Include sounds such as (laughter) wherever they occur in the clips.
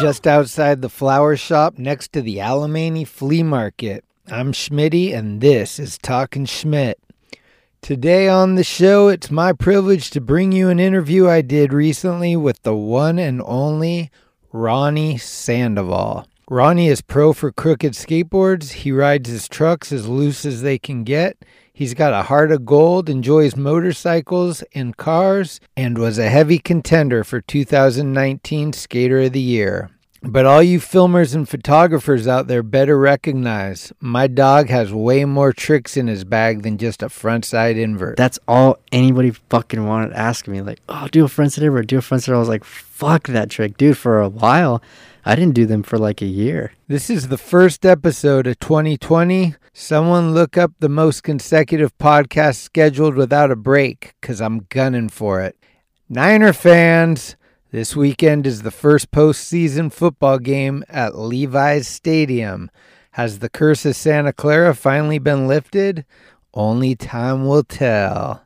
Just outside the flower shop next to the Alemany Flea Market. I'm Schmitty, and this is Talking Schmidt. Today on the show, it's my privilege to bring you an interview I did recently with the one and only Ronnie Sandoval. Ronnie is pro for Krooked skateboards. He rides his trucks as loose as they can get. He's got a heart of gold, enjoys motorcycles and cars, and was a heavy contender for 2019 Skater of the Year. But all you filmers and photographers out there better recognize my dog has way more tricks in his bag than just a frontside invert. That's all anybody fucking wanted to ask me. Like, oh, do a frontside invert, do a frontside. I was like, fuck that trick, dude. For a while, I didn't do them for like a year. This is the first episode of 2020. Someone look up the most consecutive podcast scheduled without a break, because I'm gunning for it. Niner fans, this weekend is the first postseason football game at Levi's Stadium. Has the curse of Santa Clara finally been lifted? Only time will tell.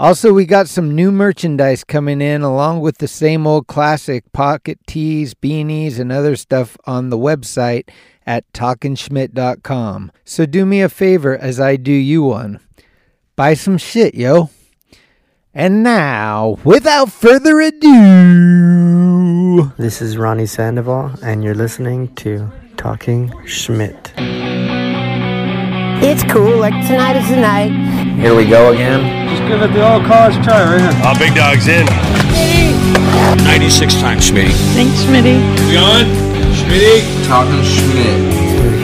Also, we got some new merchandise coming in, along with the same old classic pocket tees, beanies, and other stuff on the website at talkinschmidt.com. So do me a favor as I do you one. Buy some shit, yo. And now, without further ado, This is Ronnie Sandoval, and you're listening to Talking Schmidt. It's cool, like tonight is the night. Here we go again. Just give it the old college try right here. Oh, big dog's in. 96 times Schmitty. Thanks, Schmitty. We on? Schmitty? Talking Schmidt.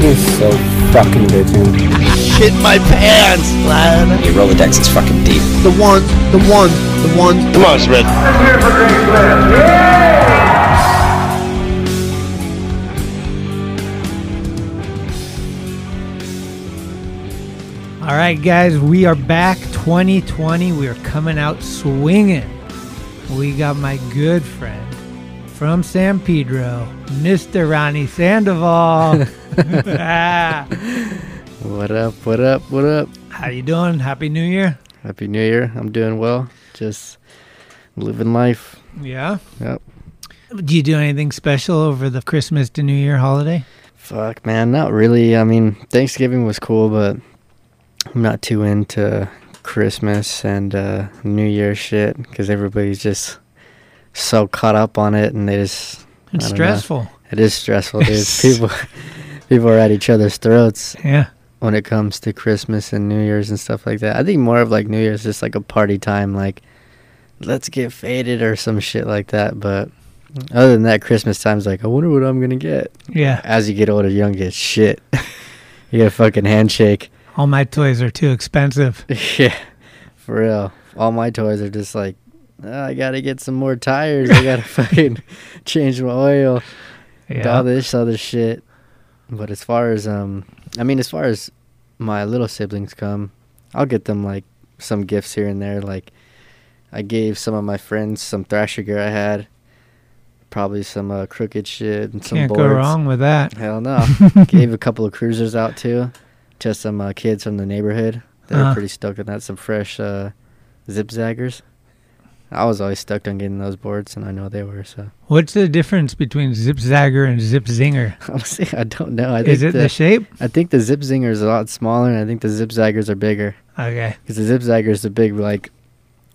He's so fucking good, dude. Shit my pants, lad. Your Rolodex is fucking deep. The one, the one, the one. Come on, Schmidt. Right, guys, we are back 2020. We are coming out swinging. We got my good friend from San Pedro, Mr. Ronnie Sandoval. (laughs) (laughs) What up, what up, what up? How you doing? Happy New Year. Happy New Year. I'm doing well. Just living life. Yeah. Yep. Do you do anything special over the Christmas to New Year holiday? Fuck, man. Not really. I mean, Thanksgiving was cool, but I'm not too into Christmas and uh, New Year shit because everybody's just so caught up on it and they just. It's don't know. stressful. It is stressful, dude. (laughs) people, people are at each other's throats Yeah. when it comes to Christmas and New Year's and stuff like that. I think more of like New Year's just like a party time, like let's get faded or some shit like that. But other than that, Christmas time's like I wonder what I'm gonna get. Yeah. As you get older, you don't get shit. (laughs) you get a fucking handshake. All my toys are too expensive. (laughs) yeah, for real. All my toys are just like, "Oh, I gotta get some more tires. I gotta (laughs) fucking change my oil. Yeah. all this other shit. But as far as um, I mean, as far as my little siblings come, I'll get them like some gifts here and there. Like I gave some of my friends some Thrasher gear I had, probably some uh, Krooked shit and some Can't boards. go wrong with that. Hell no. (laughs) gave a couple of cruisers out too, to some uh, kids from the neighborhood. They were Uh-huh. pretty stoked on that. Some fresh uh, zip zaggers. I was always stoked on getting those boards, and I know they were. So What's the difference between Zip Zagger and Zip Zinger? (laughs) honestly, I don't know. I think Is it the, shape? I think the Zip Zinger is a lot smaller, and I think the Zip Zaggers are bigger. Okay. Because the Zip Zagger is the big, like,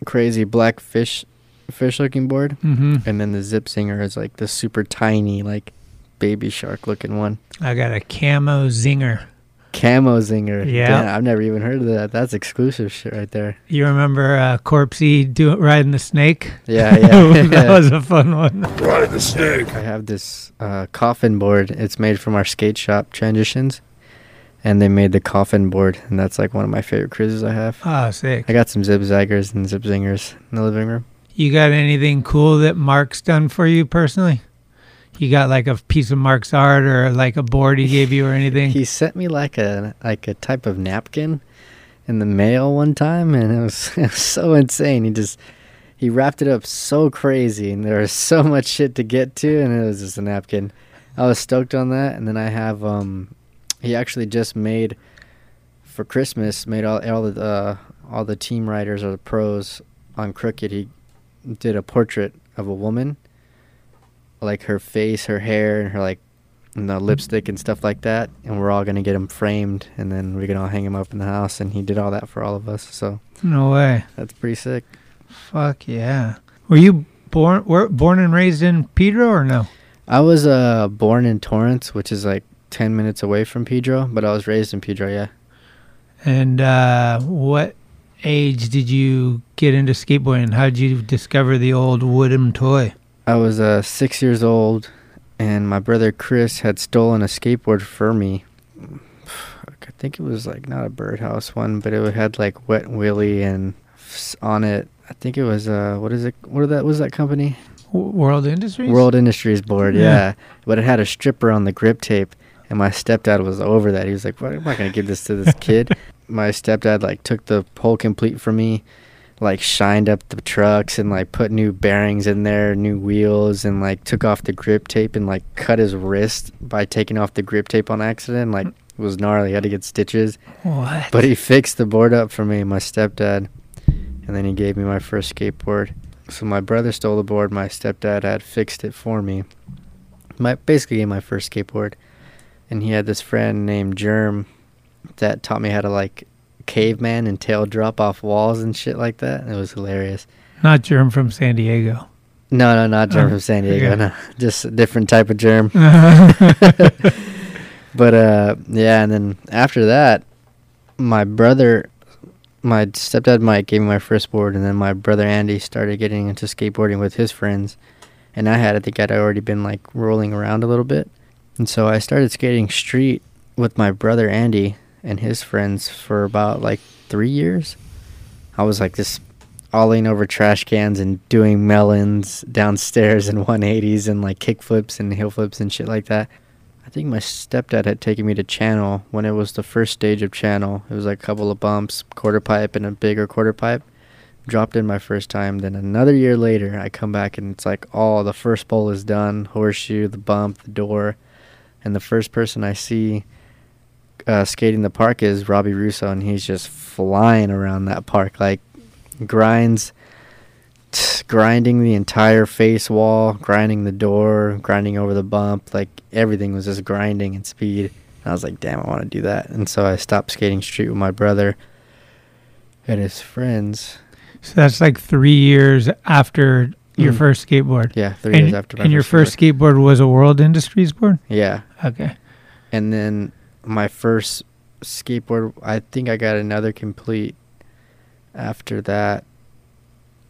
crazy black fish, fish-looking board, Mm-hmm. and then the Zip Zinger is like the super tiny, like, baby shark-looking one. I got a camo Zinger. Camo Zinger. Yeah. Damn, I've never even heard of that. That's exclusive shit right there. You remember uh, Corpsey do riding the snake? Yeah, (laughs) yeah. that (laughs) was a fun one. Ride the snake. I have this uh, coffin board. It's made from our skate shop transitions, and they made the coffin board, and that's like one of my favorite cruises I have. Oh, sick. I got some zip zaggers and zip zingers in the living room. You got anything cool that Mark's done for you personally? You got like a piece of Mark's art or like a board he gave you or anything? He sent me like a like a type of napkin in the mail one time, and it was, (laughs) it was so insane. He just he wrapped it up so crazy, and there was so much shit to get to, and it was just a napkin. I was stoked on that, and then I have um, he actually just made for Christmas made all all the uh, all the team riders or the pros on Krooked. He did a portrait of a woman, like her face, her hair, and her like and the lipstick and stuff like that. And we're all gonna get him framed, and then we're gonna all hang him up in the house. And he did all that for all of us, so No way. that's pretty sick. Fuck yeah. Were you born were born and raised in Pedro or no? I was uh born in Torrance, which is like ten minutes away from Pedro, but I was raised in Pedro. Yeah, And uh, what age did you get into skateboarding? How did you discover the old wooden toy? I was uh six years old, and my brother Chris had stolen a skateboard for me. I think it was like not a birdhouse one, but it had like Wet Willie and on it. I think it was uh what is it? What that was that company? World Industries? World Industries board, Yeah. yeah. But it had a stripper on the grip tape, and my stepdad was over that. He was like, "What? I'm I gonna give this to this kid." (laughs) my stepdad like took the whole complete for me, like shined up the trucks and like put new bearings in there, new wheels, and like took off the grip tape and like cut his wrist by taking off the grip tape on accident. Like it was gnarly. He had to get stitches. What? But he fixed the board up for me, my stepdad, and then he gave me my first skateboard. So my brother stole the board. My stepdad had fixed it for me. My basically gave my first skateboard, and he had this friend named Germ that taught me how to like caveman and tail drop off walls and shit like that. It was hilarious. Not Germ from San Diego. No, no, not Germ Oh, from San Diego. okay. No, (laughs) just a different type of germ. (laughs) (laughs) But uh, yeah, and then after that, my brother, my stepdad Mike gave me my first board, and then my brother Andy started getting into skateboarding with his friends, and I had I think I'd already been like rolling around a little bit, and so I started skating street with my brother Andy and his friends for about like three years. I was like this olling over trash cans and doing melons downstairs and 180s and like kick flips and heel flips and shit like that. I think my stepdad had taken me to Channel when it was the first stage of Channel. It was like a couple of bumps, quarter pipe, and a bigger quarter pipe. Dropped in my first time. Then another year later, I come back and it's like, oh, the first bowl is done. Horseshoe, the bump, the door. And the first person I see uh, skating the park is Robbie Russo, and he's just flying around that park. Like, grinds (sniffs) grinding the entire face wall, grinding the door, grinding over the bump, like everything was just grinding and speed. And I was like, damn, I want to do that. And so I stopped skating street with my brother and his friends. So that's like three years after your Mm. first skateboard. Yeah, three and, years after my and your first skateboard was a World Industries board? Yeah. Okay. And then my first skateboard, I think I got another complete after that.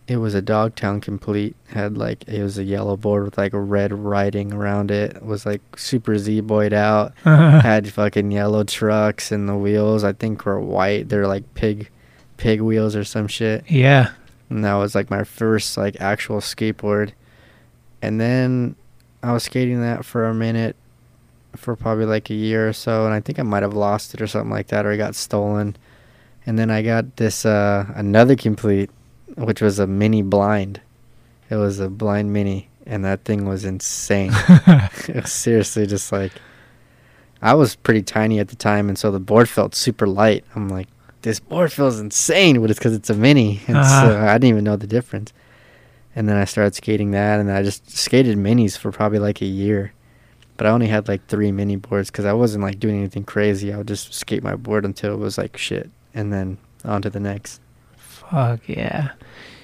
It was a Dogtown complete. Had like it was a yellow board with like a red writing around it. It was like super Z boyed out. (laughs) had fucking yellow trucks and the wheels I think were white. They're like pig pig wheels or some shit. yeah. And that was like my first like actual skateboard. And then I was skating that for a minute for probably like a year or so and I think I might have lost it or something like that or it got stolen. And then I got this uh another complete which was a mini blind. It was a blind mini and that thing was insane. (laughs) (laughs) it was seriously just like I was pretty tiny at the time and so the board felt super light. I'm like this board feels insane, but it's because it's a mini, and so Uh-huh. I didn't even know the difference. And then I started skating that, and I just skated minis for probably like a year. But I only had like three mini boards because I wasn't like doing anything crazy. I would just skate my board until it was like shit, and then on to the next. Fuck yeah.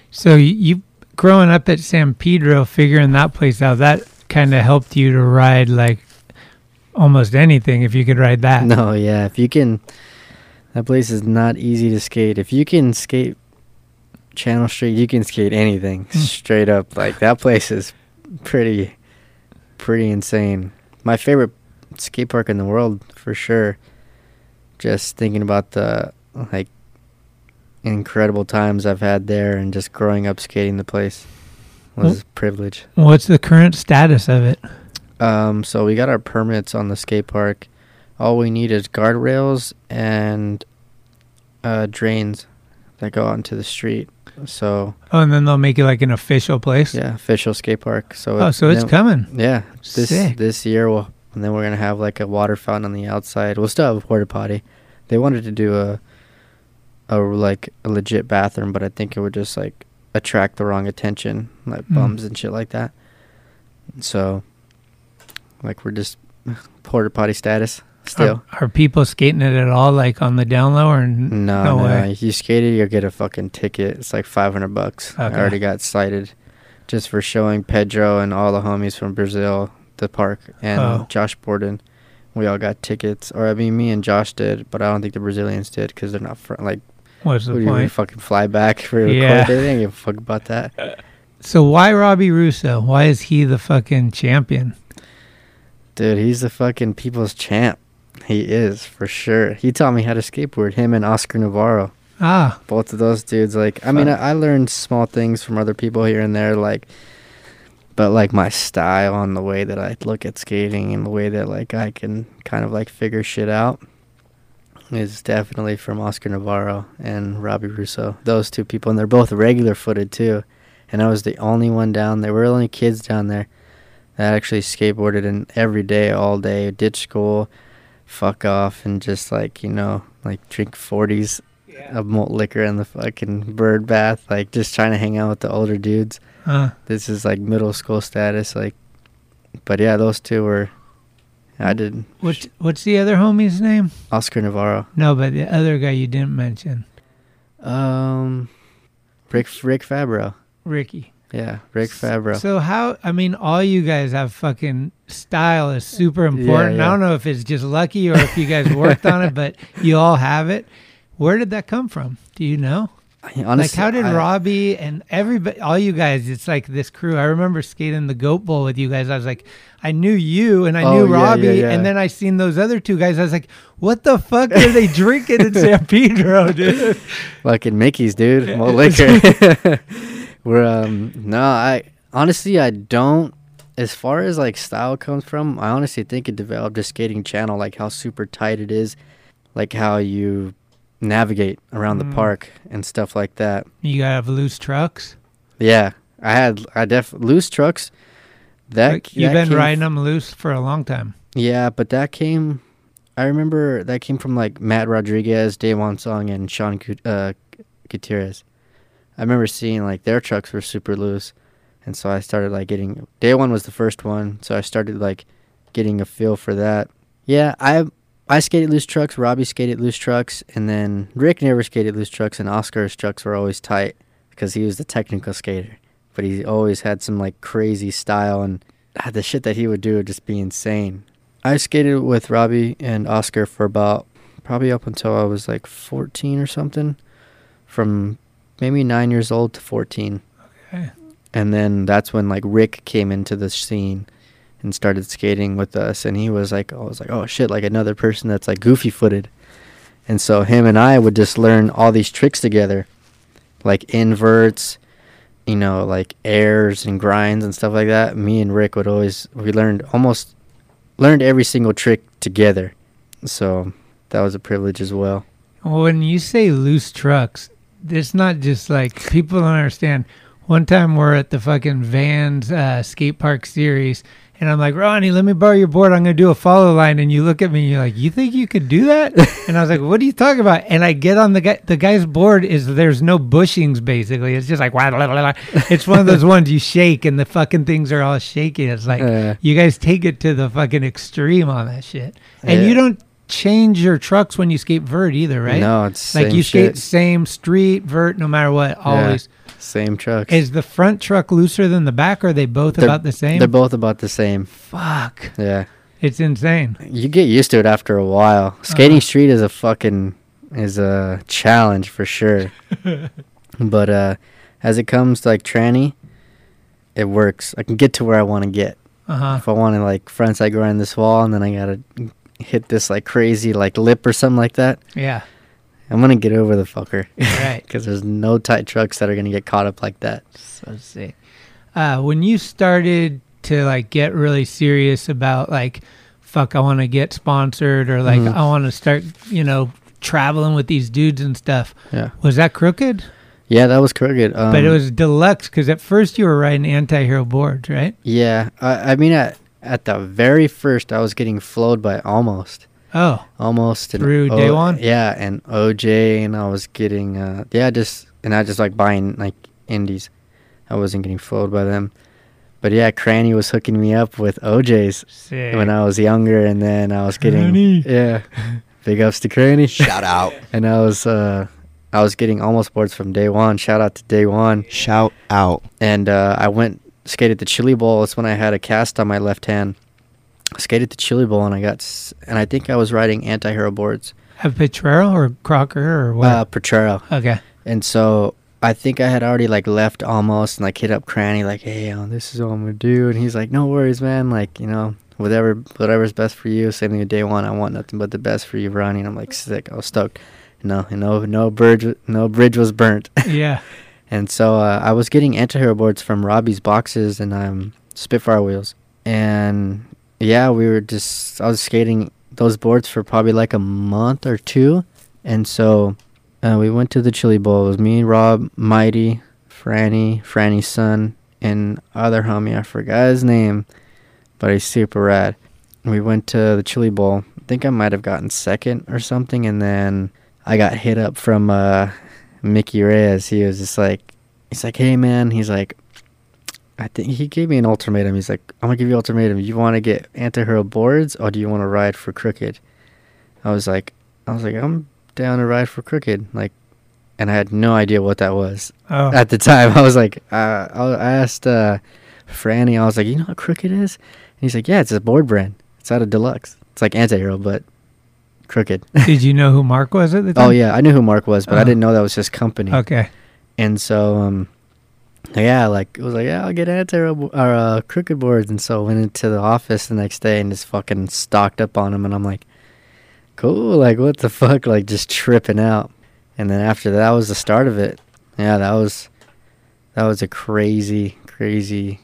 So you growing up at San Pedro, figuring that place out, that kind of helped you to ride like almost anything if you could ride that. No, yeah, if you can, that place is not easy to skate. If you can skate Channel Street, you can skate anything Hmm. straight up. Like that place is pretty, pretty insane. My favorite skate park in the world for sure. just thinking about the like incredible times I've had there and just growing up skating the place was a privilege. What's the current status of it? Um, so we got our permits on the skate park. All we need is guardrails and uh, drains that go out into the street. So Oh, and then they'll make it like an official place. yeah, official skate park. So Oh, it- so it's then- coming. Yeah, this Sick. this year we'll and then we're gonna have like a water fountain on the outside. We'll still have a porta potty. They wanted to do a a like a legit bathroom, but I think it would just like attract the wrong attention, like Hmm. bums and shit like that. So, like we're just (laughs) porta potty status still. Are, are people skating it at all, like on the down low, or No, no no, way? If you skated, you'll get a fucking ticket. It's like five hundred bucks. Okay. I already got cited just for showing Pedro and all the homies from Brazil the park and Oh. Josh Borden. We all got tickets, or I mean, me and Josh did, but I don't think the Brazilians did because they're not fr- like. What's the What do you point? fucking fly back for Yeah. record? They didn't give a fuck about that, (laughs) So why Robbie Russo? Why is he the fucking champion? dude. He's the fucking people's champ. He is for sure. He taught me how to skateboard. Him and Oscar Navarro. Ah, both of those dudes like i mean I, I learned small things from other people here and there like but like my style and the way that i look at skating and the way that like i can kind of like figure shit out is definitely from oscar navarro and robbie russo those two people and they're both regular footed too and i was the only one down there we were the only kids down there that actually skateboarded and every day all day ditch school fuck off and just like you know like drink 40s of malt liquor in the fucking bird bath, like just trying to hang out with the older dudes. uh, This is like middle school status, like. But yeah, those two were. I did what's what's the other homie's name? Oscar Navarro. No, but the other guy you didn't mention, Um, Rick Rick Fabro. Ricky. Yeah, Rick Fabro. So how? I mean, all you guys have fucking style is super important. yeah. I don't know if it's just lucky or if you guys worked on it, but (laughs) you all have it. Where did that come from? Do you know? Honestly, like, how did I- Robbie and everybody, all you guys? It's like this crew. I remember skating the Goat Bowl with you guys. I was like, I knew you and I Oh, knew Robbie, yeah, yeah. and then I seen those other two guys. I was like, what the fuck are they drinking in (laughs) San Pedro, dude? Fucking Mickey's, dude. Malt (laughs) liquor. We're um no, I honestly I don't. As far as like style comes from, I honestly think it developed a skating channel, like how super tight it is, like how you navigate around Mm. the park and stuff like that. You gotta have loose trucks. Yeah, I had I def loose trucks. That Like, you've that been riding them loose for a long time. Yeah, but that came. I remember that came from like Matt Rodriguez, Day Song, and Sean uh, Gutierrez. I remember seeing like their trucks were super loose, and so I started like getting. Day One was the first one, so I started like getting a feel for that. Yeah, I I skated loose trucks. Robbie skated loose trucks, and then Rick never skated loose trucks, and Oscar's trucks were always tight because he was the technical skater. But he always had some like crazy style, and ah, the shit that he would do would just be insane. I skated with Robbie and Oscar for about probably up until I was like 14 or something, from maybe nine years old to 14. Okay. And then that's when like Rick came into the scene and started skating with us, and he was like, I was like, oh shit, like another person that's like goofy footed. And so him and I would just learn all these tricks together, like inverts, you know, like airs and grinds and stuff like that. Me and Rick would always we learned almost learned every single trick together. So that was a privilege as well. When you say loose trucks, it's not just like people don't understand. One time we're at the fucking Vans uh, skate park series, and I'm like, Ronnie, let me borrow your board. I'm gonna do a follow line, and you look at me, and you're like, you think you could do that? (laughs) and I was like, what are you talking about? And I get on the guy. The guy's board is there's no bushings basically. It's just like blah, blah, blah. It's one of those ones you shake, and the fucking things are all shaking. It's like Uh. you guys take it to the fucking extreme on that shit, and Yeah. you don't change your trucks when you skate vert either, right? No, it's like you skate shit. same street vert no matter what always Same trucks. is the front truck looser than the back or are they both They're- about the same They're both about the same. fuck Yeah. it's insane You get used to it after a while. Skating street is a fucking is a challenge for sure. (laughs) but uh as it comes to like tranny, it works. I can get to where I want to get. uh-huh If I want to like frontside grind this wall and then I gotta hit this like crazy like lip or something like that, Yeah. I'm gonna get over the fucker. Right. Because (laughs) there's no tight trucks that are gonna get caught up like that. So sick. Uh, when you started to like get really serious about like, fuck, I want to get sponsored or like Mhm. I want to start, you know, traveling with these dudes and stuff. Yeah. Was that Krooked? Yeah, that was Krooked. Um, but it was deluxe because at first you were riding anti-hero boards, right? Yeah, I, I mean at at the very first, I was getting flowed by almost. Oh, almost and Through day one? Yeah, and OJ, and I was getting uh, yeah, just and I just like buying like indies. I wasn't getting flowed by them, but yeah, Cranny was hooking me up with OJ's sick. when I was younger, and then I was getting Cranny. (laughs) yeah, big ups to Cranny. Shout out. (laughs) and I was uh, I was getting almost boards from day one. Shout out to day one. Shout out. And uh, I went skated the Chili Bowl. That's when I had a cast on my left hand. Skated the Chili Bowl, and I got s- and I think I was riding anti-hero boards. Have Potrero or Crocker or what? Uh, Potrero. okay. And so I think I had already like left almost and like hit up Cranny like, hey, uh, this is what I'm gonna do. And he's like, no worries, man. Like you know, whatever whatever's best for you. Same thing with day one. I want nothing but the best for you, Ronnie. And I'm like sick. I was stoked. No, no, no bridge, no bridge was burnt. Yeah. (laughs) And so uh, I was getting anti-hero boards from Robbie's boxes and um, Spitfire wheels. And yeah, we were just, I was skating those boards for probably like a month or two. And so uh, we went to the Chili Bowl. It was me, Rob, Mighty, Franny, Franny's son, and other homie. I forgot his name, but he's super rad. We went to the Chili Bowl. I think I might have gotten second or something. And then I got hit up from uh, Mickey Reyes. He was just like, he's like, hey man, he's like, I think he gave me an ultimatum. He's like, I'm gonna give you an ultimatum. You want to get anti-hero boards or do you want to ride for Krooked? I was like, I was like, I'm down to ride for Krooked. Like, and I had no idea what that was Oh. at the time. (laughs) I was like, uh, I I asked uh, Franny. I was like, you know what Krooked is? And he's like, yeah, it's a board brand. It's out of Deluxe. It's like anti-hero, but Krooked. (laughs) Did you know who Mark was at the time? oh yeah, I knew who Mark was, but I Oh. didn't know that was his company. Okay. And so, um, yeah, like it was like, yeah, I'll get anti or uh, Krooked boards. And so I went into the office the next day and just fucking stocked up on them. And I'm like, cool, like what the fuck, (laughs) like just tripping out. And then after that was the start of it. Yeah, that was that was a crazy, crazy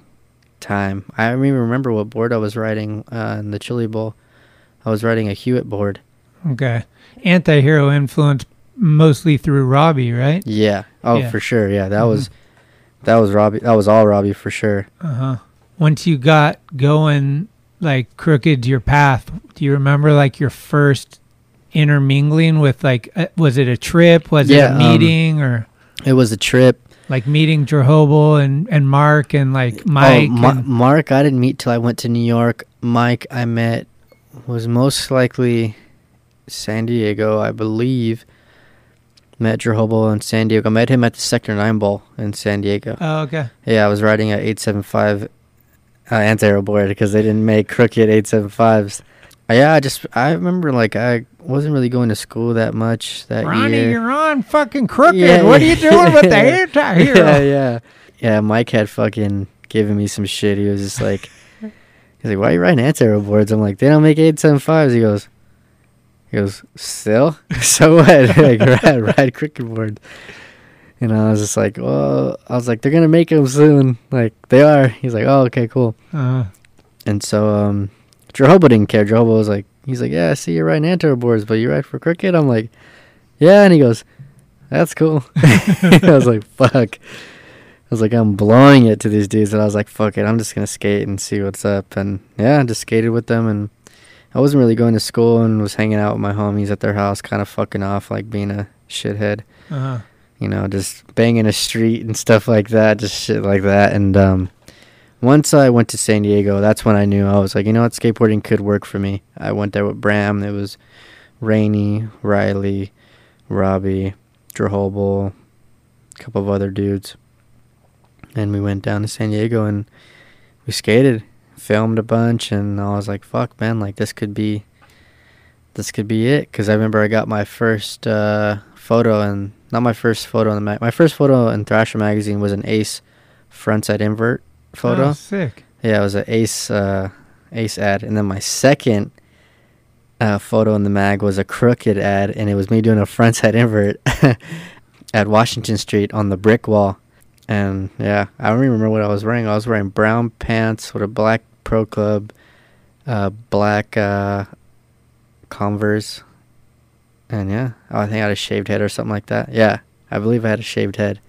time. I don't even remember what board I was riding uh, in the Chili Bowl. I was riding a Hewitt board. Okay. Anti-hero influence mostly through Robbie, right? Yeah. Oh, Yeah. for sure. Yeah, that Mhm. was that was Robbie. That was all Robbie for sure. Uh huh. Once you got going, like crooked your path, do you remember like your first intermingling with like, uh, was it a trip? Was Yeah, it a um, meeting or It was a trip. like meeting Drehobel and, and Mark and like Mike? Oh, Ma- and- Mark, I didn't meet till I went to New York. Mike, I met was most likely San Diego, I believe. Met Drehobel in San Diego. Met him at the Sector Nine Bowl in San Diego. oh, okay. Yeah, I was riding a eight seven five uh, anti board because they didn't make Krooked eight seven fives. Uh, yeah, I just I remember like I wasn't really going to school that much that year. Ronnie, year. you're on fucking Krooked. Yeah, what are you doing with the (laughs) anti-hero? Yeah, yeah. Yeah, Mike had fucking given me some shit. He was just like, (laughs) he's like, why are you riding anti-hero boards? I'm like, they don't make 875s. He goes, he goes, still? (laughs) so what? (laughs) like, (laughs) ride, ride cricket board. And I was just like, well, I was like, they're going to make them soon. Like, they are. He's like, oh, okay, cool. Uh, And so, um, Drehobel didn't care. Drehobel was like, he's like, yeah, I see you're riding anti-hero boards, but you ride for cricket? I'm like, yeah. And he goes, that's cool. I was like, fuck. I was like, I'm blowing it to these dudes. And I was like, fuck it. I'm just going to skate and see what's up. And yeah, I just skated with them. And I wasn't really going to school and was hanging out with my homies at their house, kind of fucking off, like being a shithead. uh, You know, just banging a street and stuff like that, just shit like that. And um, once I went to San Diego, that's when I knew I was like, you know what, skateboarding could work for me. I went there with Bram. It was Rainey, Riley, Robbie, Drehobel, a couple of other dudes. And we went down to San Diego and we skated, filmed a bunch, and I was like, fuck, man, like this could be, this could be it. Because I remember I got my first uh, photo, and not my first photo in the mag. My first photo in Thrasher magazine was an Ace frontside invert photo. Oh, sick. Yeah, it was an Ace uh, Ace ad, and then my second uh, photo in the mag was a Krooked ad, and it was me doing a frontside (laughs) invert (laughs) at Washington Street on the brick wall. And yeah, I don't remember what I was wearing. I was wearing brown pants with a black Pro Club, uh, black uh, Converse, and yeah, I think I had a shaved head or something like that. Yeah, I believe I had a shaved head.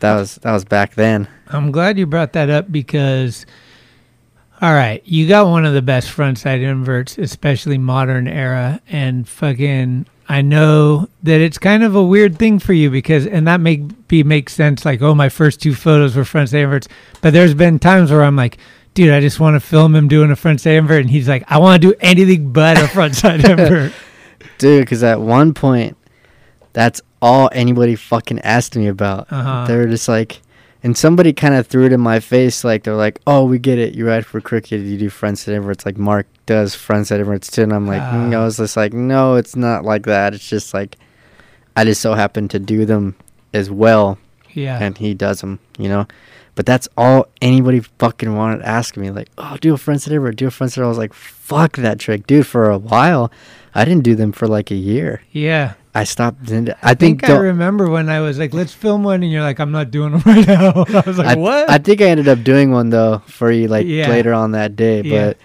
That was that was back then. I'm glad you brought that up because, all right, you got one of the best frontside inverts, especially modern era, and fucking. I know that it's kind of a weird thing for you because, and that make be makes sense. Like, oh, my first two photos were frontside inverts, but there's been times where I'm like, dude, I just want to film him doing a frontside invert, and he's like, I want to do anything but a frontside (laughs) invert. Dude, because at one point, that's all anybody fucking asked me about. Uh-huh. They were just like, and somebody kind of threw it in my face. Like, they're like, oh, we get it. You ride for cricket. You do frontside inverts. Like, Mark does frontside inverts too. And I'm like, mm, I Ah. was just like, no, it's not like that. It's just like, I just so happen to do them as well. Yeah. And he does them, you know? But that's all anybody fucking wanted to ask me. Like, oh, do a frontside invert. Do a frontside. I was like, fuck that trick. Dude, for a while, I didn't do them for like a year. yeah. I stopped. I, I think. think I don't- remember when I was like, "Let's film one," and you're like, "I'm not doing (laughs) them right now." (laughs) I was like, I, "What?" I think I ended up doing one though for you like Yeah. later on that day. Yeah. But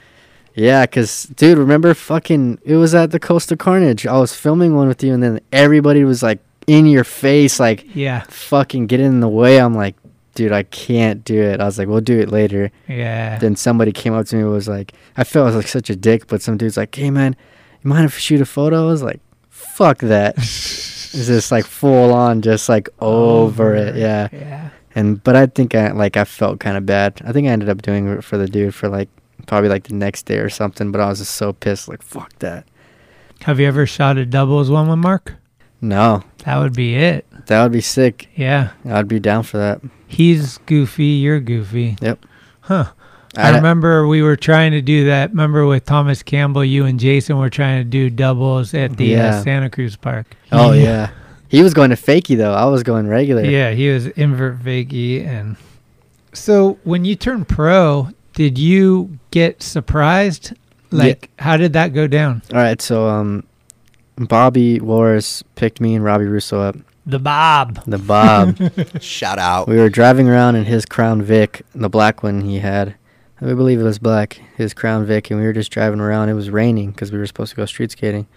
yeah, cause dude, remember fucking it was at the Coastal Carnage. I was filming one with you, and then everybody was like in your face, like yeah, fucking getting in the way. I'm like, dude, I can't do it. I was like, we'll do it later. yeah. Then somebody came up to me and was like, I felt like such a dick, but some dude's like, hey man, you mind if I shoot a photo? I was like, fuck that. (laughs) it's just like full on, just like over it. Yeah. Yeah. And but I think I like I felt kind of bad. I think I ended up doing it for the dude for like probably like the next day or something. But I was just so pissed, like fuck that. Have you ever shot a doubles one with Mark? No, That would be it. that would be sick. Yeah. I'd be down for that. He's goofy. You're goofy. Yep. Huh. I I'd- remember we were trying to do that. Remember with Thomas Campbell, you and Jason were trying to do doubles at the Yeah. uh, Santa Cruz Park. Oh (laughs) yeah. He was going to fakie though. I was going regular. Yeah, he was invert Viggy and so when you turned pro, did you get surprised? Yeah. Like how did that go down? All right. So um, Bobby Loris picked me and Robbie Russo up. The Bob. The Bob. (laughs) Shout out. we were driving around in his Crown Vic, the black one he had. I believe it was black, his Crown Vic, and we were just driving around. It was raining because we were supposed to go street skating,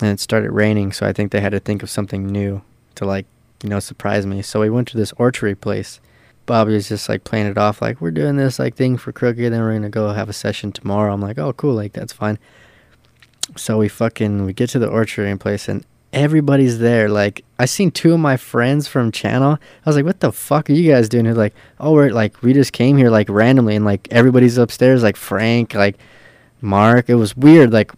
and it started raining. So I think they had to think of something new to like, you know, surprise me. So we went to this orchery place. Bobby was just like playing it off like we're doing this like thing for Krooked, then we're gonna go have a session tomorrow. I'm like, oh cool, like that's fine. So we fucking we get to the orchard place and everybody's there. Like I seen two of my friends from channel. I was like, what the fuck are you guys doing? They're like, oh we're like we just came here like randomly and like everybody's upstairs like Frank, like Mark. It was weird, like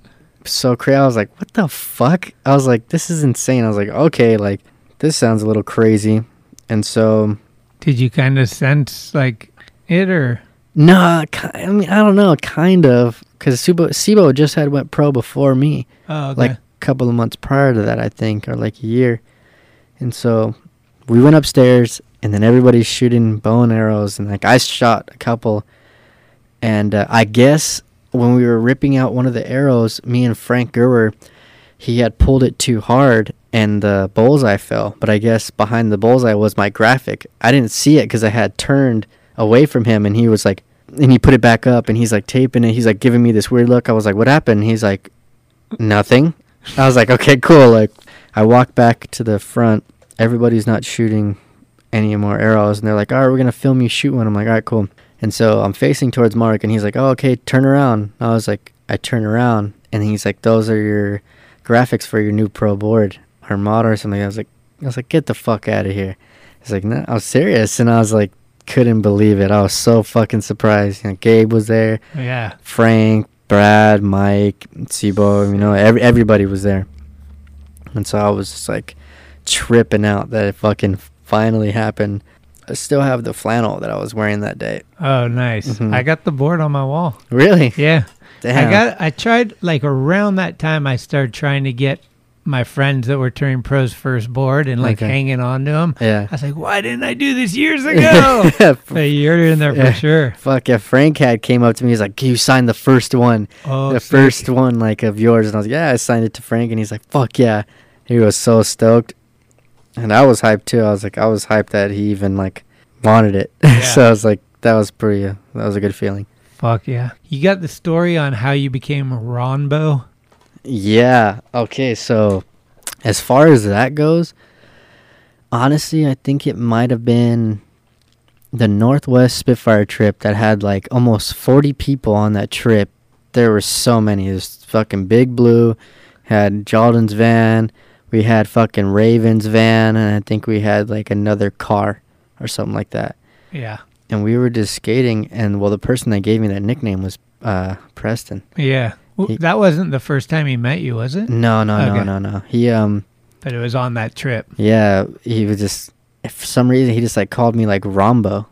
so crazy. I was like, what the fuck? I was like, this is insane. I was like, okay, like this sounds a little crazy. And so Did you kind of sense like it or no, I mean I don't know, kind of, because Sebo, Sebo just had went pro before me. oh okay. like couple of months prior to that, I think, or like a year. And so we went upstairs, and then everybody's shooting bow and arrows, and like I shot a couple. And uh, I guess when we were ripping out one of the arrows, me and Frank Gerwer, he had pulled it too hard, and the bullseye fell. But I guess behind the bullseye was my graphic. I didn't see it because I had turned away from him, and he was like, and he put it back up, and he's like taping it. He's like giving me this weird look. I was like, "What happened?" He's like, nothing. I was like, okay, cool. Like, I walk back to the front. Everybody's not shooting any more arrows, and they're like, all right, we're gonna film you shoot one. I'm like, all right, cool. And so I'm facing towards Mark, and he's like, oh, okay, turn around. I was like, I turn around, and he's like, those are your graphics for your new pro board or mod or something. I was like, I was like, get the fuck out of here. He's like, no, I was serious, and I was like, couldn't believe it. I was so fucking surprised. You know, Gabe was there. yeah. Frank, Brad, Mike, Sebo, you know, every, everybody was there. And so I was just like tripping out that it fucking finally happened. I still have the flannel that I was wearing that day. Oh nice. Mhm. I got the board on my wall. Really? Yeah. Damn. I got I tried like around that time I started trying to get my friends that were turning pros first board and like Okay. hanging on to them. Yeah. I was like, why didn't I do this years (laughs) ago? but you're in there Yeah. for sure. Fuck yeah! Frank had came up to me. He's like, "You signed the first one, Oh, the sick. first one like of yours," and I was like, "Yeah, I signed it to Frank." And he's like, "Fuck yeah!" He was so stoked, and I was hyped too. I was like, I was hyped that he even like wanted it. (laughs) Yeah. so I was like, that was pretty. Uh, that was a good feeling. Fuck yeah. You got the story on how you became Ronbo? Yeah. Okay. So, as far as that goes, honestly, I think it might have been the Northwest Spitfire trip that had like almost 40 people on that trip. There were so many. There's fucking Big Blue, had Jordan's van, we had fucking Raven's van, and I think we had like another car or something like that. Yeah. And we were just skating, and well, the person that gave me that nickname was uh, Preston. Yeah. He- that wasn't the first time he met you, was it? No, no, Okay. no, no, no. He um. But it was on that trip. Yeah, he was just for some reason he just like called me like Rombo,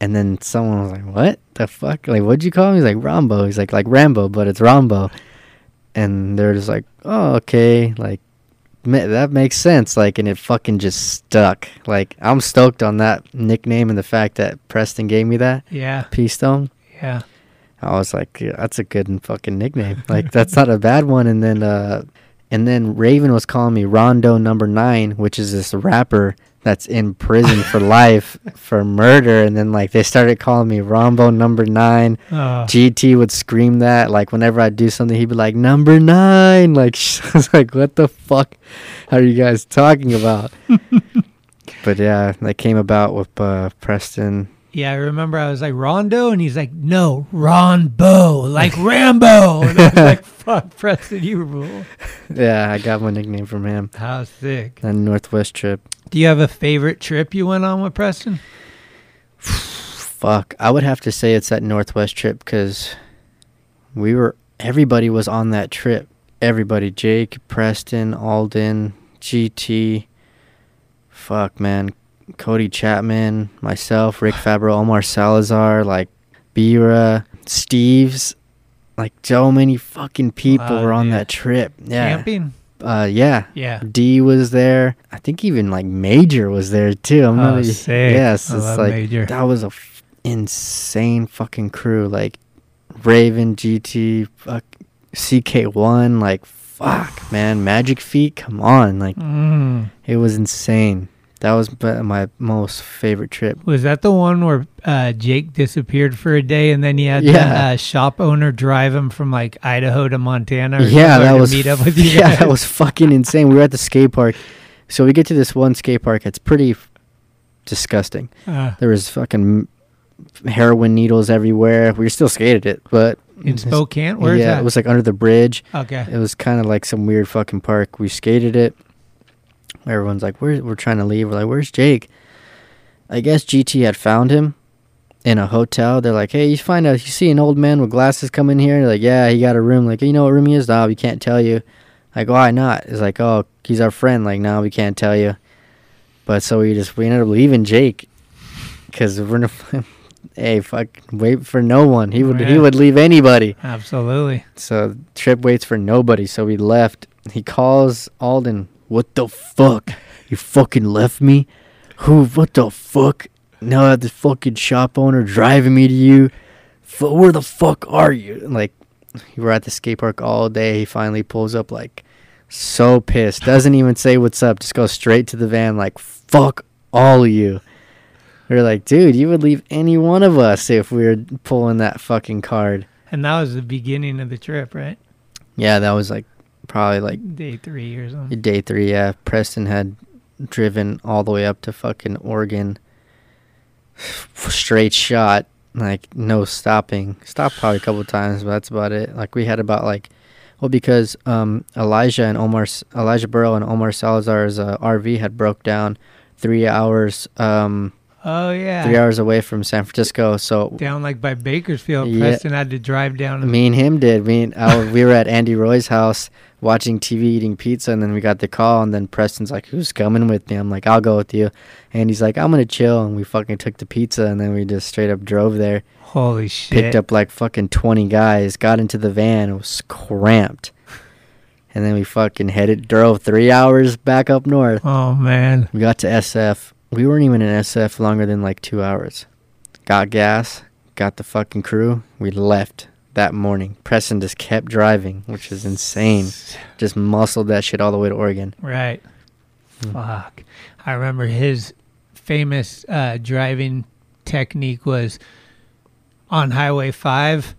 and then someone was like, "What the fuck? Like, what'd you call me?" He's like Rombo. He's like like Rambo, but it's Rombo, and they're just like, "Oh, okay." Like ma- that makes sense. Like, and it fucking just stuck. Like, I'm stoked on that nickname and the fact that Preston gave me that Yeah. P Stone. Yeah. I was like, yeah, that's a good fucking nickname. (laughs) Like that's not a bad one. And then uh and then Raven was calling me Rondo number nine, which is this rapper that's in prison for (laughs) life for murder. And then like they started calling me Rombo number nine. Oh, GT would scream that like whenever I do something, he'd be like number nine. (laughs) Like I was like, what the fuck are you guys talking about? but yeah, that came about with uh, Preston. Yeah. I remember I was like, Rondo? And he's like, no, Ronbo, like Rambo. And I was (laughs) like, fuck, Preston, you rule. Yeah, I got my nickname from him. How sick. That Northwest trip. Do you have a favorite trip you went on with Preston? Fuck, I would have to say it's that Northwest trip because we were everybody was on that trip. Everybody, Jake, Preston, Alden, GT. Fuck, man, Cody Chapman, myself, Rick Fabro, Omar Salazar, like Bira, Steve's. Like so many fucking people Wow, were on dude. that trip. Yeah, Camping? uh, yeah. Yeah. D was there. I think even like Major was there too. I'm Oh, not sick. Yes, I it's like Major. that was a f- insane fucking crew. Like Raven, GT, fuck, CK1. Like fuck, man, Magic Feet. Come on, like Mm. it was insane. That was my most favorite trip. Was that the one where uh, Jake disappeared for a day and then he had the uh, shop owner drive him from like Idaho to Montana? Or yeah, that was meet up with you (laughs) yeah, guys? that was fucking insane. We were at the skate park, so we get to this one skate park. It's pretty f- disgusting. Uh, There was fucking heroin needles everywhere. We still skated it, but in Spokane? Where's yeah, that? it was like under the bridge. okay. It was kind of like some weird fucking park. We skated it. Everyone's like, "Where?" We're trying to leave. We're like, "Where's Jake?" I guess GT had found him in a hotel. They're like, "Hey, you find out? You see an old man with glasses come in here?" They're like, "Yeah, he got a room." Like, you know what room he is? No, we can't tell you. Like, why not? It's like, "Oh, he's our friend." Like, no, we can't tell you. But so we just we ended up leaving Jake because we're no, (laughs) hey, fuck, wait for no one. He would he Yeah. would leave anybody. Absolutely. So Trip waits for nobody, so we left. He calls Alden. What the fuck? You fucking left me? Who? What the fuck? Now I have this fucking shop owner driving me to you. F- where the fuck are you? Like, we were at the skate park all day. He finally pulls up, like, so pissed. Doesn't even say what's up. Just goes straight to the van, like, fuck all of you. We are like, dude, you would leave any one of us if we were pulling that fucking card. And that was the beginning of the trip, right? Yeah, that was like probably like Day three or something. day three. Yeah, Preston had driven all the way up to fucking Oregon, (sighs) straight shot, like no stopping. Stopped probably a couple times, but that's about it. Like we had about like, well, because um Elijah and Omar, Elijah Berle and Omar Salazar's uh, RV had broke down, three hours, um, Oh, yeah. three hours away from San Francisco. So Down like by Bakersfield. Yeah. Preston had to drive down. Me and him did. Me and I, we were at Andy Roy's house watching TV, eating pizza, and then we got the call. And then Preston's like, "Who's coming with me?" I'm like, "I'll go with you." And he's like, "I'm gonna chill." And we fucking took the pizza, and then we just straight up drove there. Holy shit. Picked up like fucking 20 guys, got into the van, it was cramped. And then we fucking headed, drove three hours back up north. Oh man. We got to SF. We weren't even in SF longer than like two hours. Got gas, got the fucking crew. We left that morning. Preston just kept driving, which is insane. Just muscled that shit all the way to Oregon. Right. Fuck. I remember his famous uh, driving technique was on Highway 5.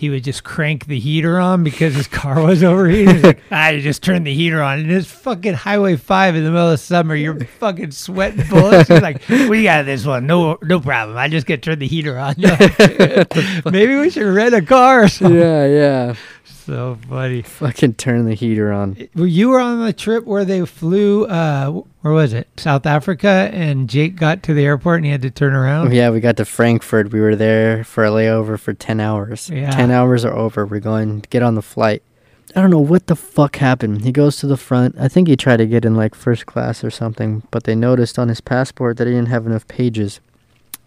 He would just crank the heater on because his car was overheating. He's like, you just turn the heater on. And it's fucking Highway 5 in the middle of summer. You're fucking sweating bullets. He's like, we got this one. No no problem. I just get turn the heater on. (laughs) (laughs) Like, Maybe we should rent a car or something. Yeah, yeah. So funny. Fucking turn the heater on. You were on the trip where they flew. Uh, where was it? South Africa, and Jake got to the airport and he had to turn around. Yeah, we got to Frankfurt. We were there for a layover for 10 hours. Yeah. 10 hours are over. We're going to get on the flight. I don't know what the fuck happened. He goes to the front. I think he tried to get in like first class or something, but they noticed on his passport that he didn't have enough pages.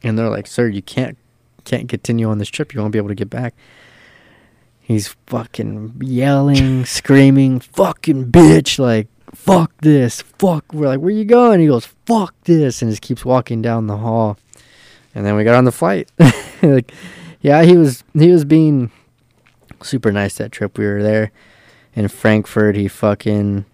And they're like, "Sir, you can't can't continue on this trip. You won't be able to get back." He's fucking yelling, screaming, "Fucking bitch!" Like, "Fuck this! Fuck!" We're like, "Where you going?" He goes, "Fuck this!" and just keeps walking down the hall. And then we got on the flight. (laughs) like, yeah, he was he was being super nice that trip. We were there in Frankfurt. He fucking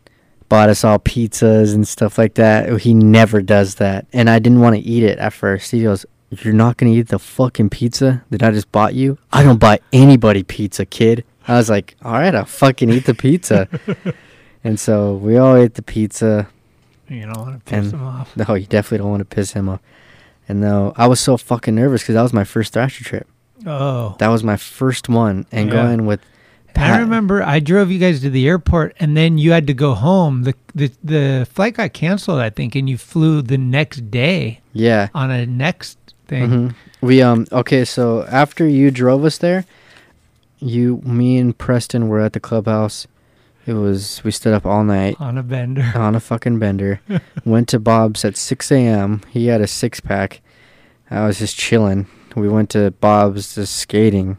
bought us all pizzas and stuff like that. He never does that. And I didn't want to eat it at first. He goes, You're not going to eat the fucking pizza that I just bought you? I don't buy anybody pizza, kid. I was like, All right, I'll fucking eat the pizza. (laughs) and so we all ate the pizza. You don't want to piss him off. No, you definitely don't want to piss him off. And though I was so fucking nervous because that was my first Thrasher trip. Oh. That was my first one. And Yeah. going with I remember I drove you guys to the airport, and then you had to go home. the the The flight got canceled, I think, and you flew the next day Yeah. on a next thing. hmm We um okay, so after you drove us there, you me and Preston were at the clubhouse. It was we stood up all night On a bender. (laughs) on a fucking bender. (laughs) went to Bob's at six AM. He had a six pack. I was just chilling. We went to Bob's just skating.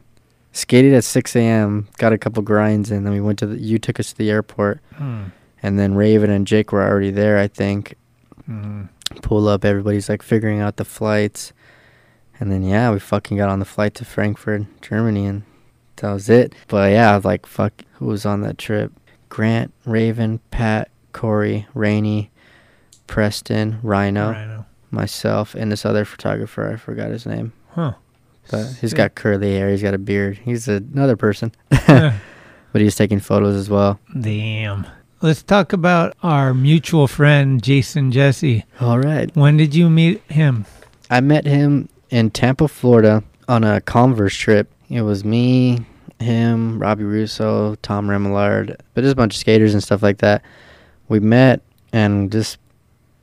Skated at six AM, got a couple grinds in, then we went to the you took us to the airport Hmm. and then Raven and Jake were already there, I think. Hmm. pull up. Everybody's like figuring out the flights, and then yeah, we fucking got on the flight to Frankfurt, Germany, and that was it. But yeah, like fuck, who was on that trip? Grant, Raven, Pat, Corey, Rainey, Preston, Rhino, Rhino. myself, and this other photographer. I forgot his name, Huh. but he's Sick. got curly hair. He's got a beard. He's another person, (laughs) Yeah. but he's taking photos as well. Damn. Let's talk about our mutual friend Jason Jessee. All right. When did you meet him? I met him in Tampa, Florida on a Converse trip. It was me, him, Robbie Russo, Tom Remillard, but just a bunch of skaters and stuff like that. We met and just,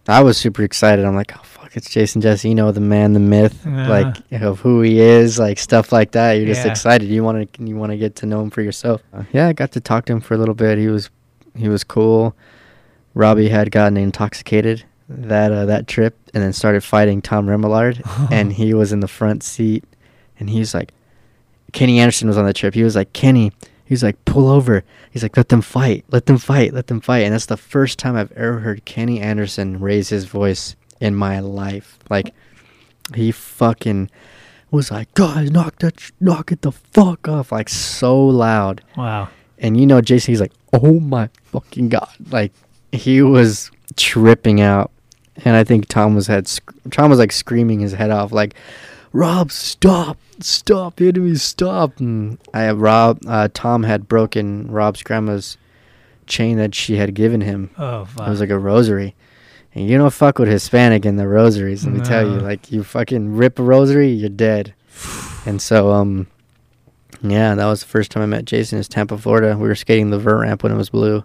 I was super excited. I'm like, oh, fuck, it's Jason Jessee, you know, the man, the myth, like of who he is, like stuff like that. You're just Yeah. excited. You want to, you want to get to know him for yourself. Uh, yeah, I got to talk to him for a little bit. He was, he was cool. Robbie had gotten intoxicated that uh, that trip and then started fighting Tom Remillard (laughs) and he was in the front seat and he's like Kenny Anderson was on the trip. He was like, Kenny, he's like, pull over. He's like, let them fight, let them fight, let them fight. And that's the first time I've ever heard Kenny Anderson raise his voice in my life. Like, he fucking was like, guys, knock that, sh- knock it the fuck off, like so loud. Wow. And you know, Jason, he's like, oh my fucking god, like he was tripping out. And I think Tom was had sc- Tom was like screaming his head off, like, Rob, stop, stop, hitting me, stop. And I have Rob, uh, Tom had broken Rob's grandma's chain that she had given him. Oh, fuck. It was like a rosary. And you don't fuck with Hispanic in the rosaries, let me tell you. Like you fucking rip a rosary, you're dead. (sighs) and so um yeah, that was the first time I met Jason is Tampa, Florida. We were skating the vert ramp when it was blue.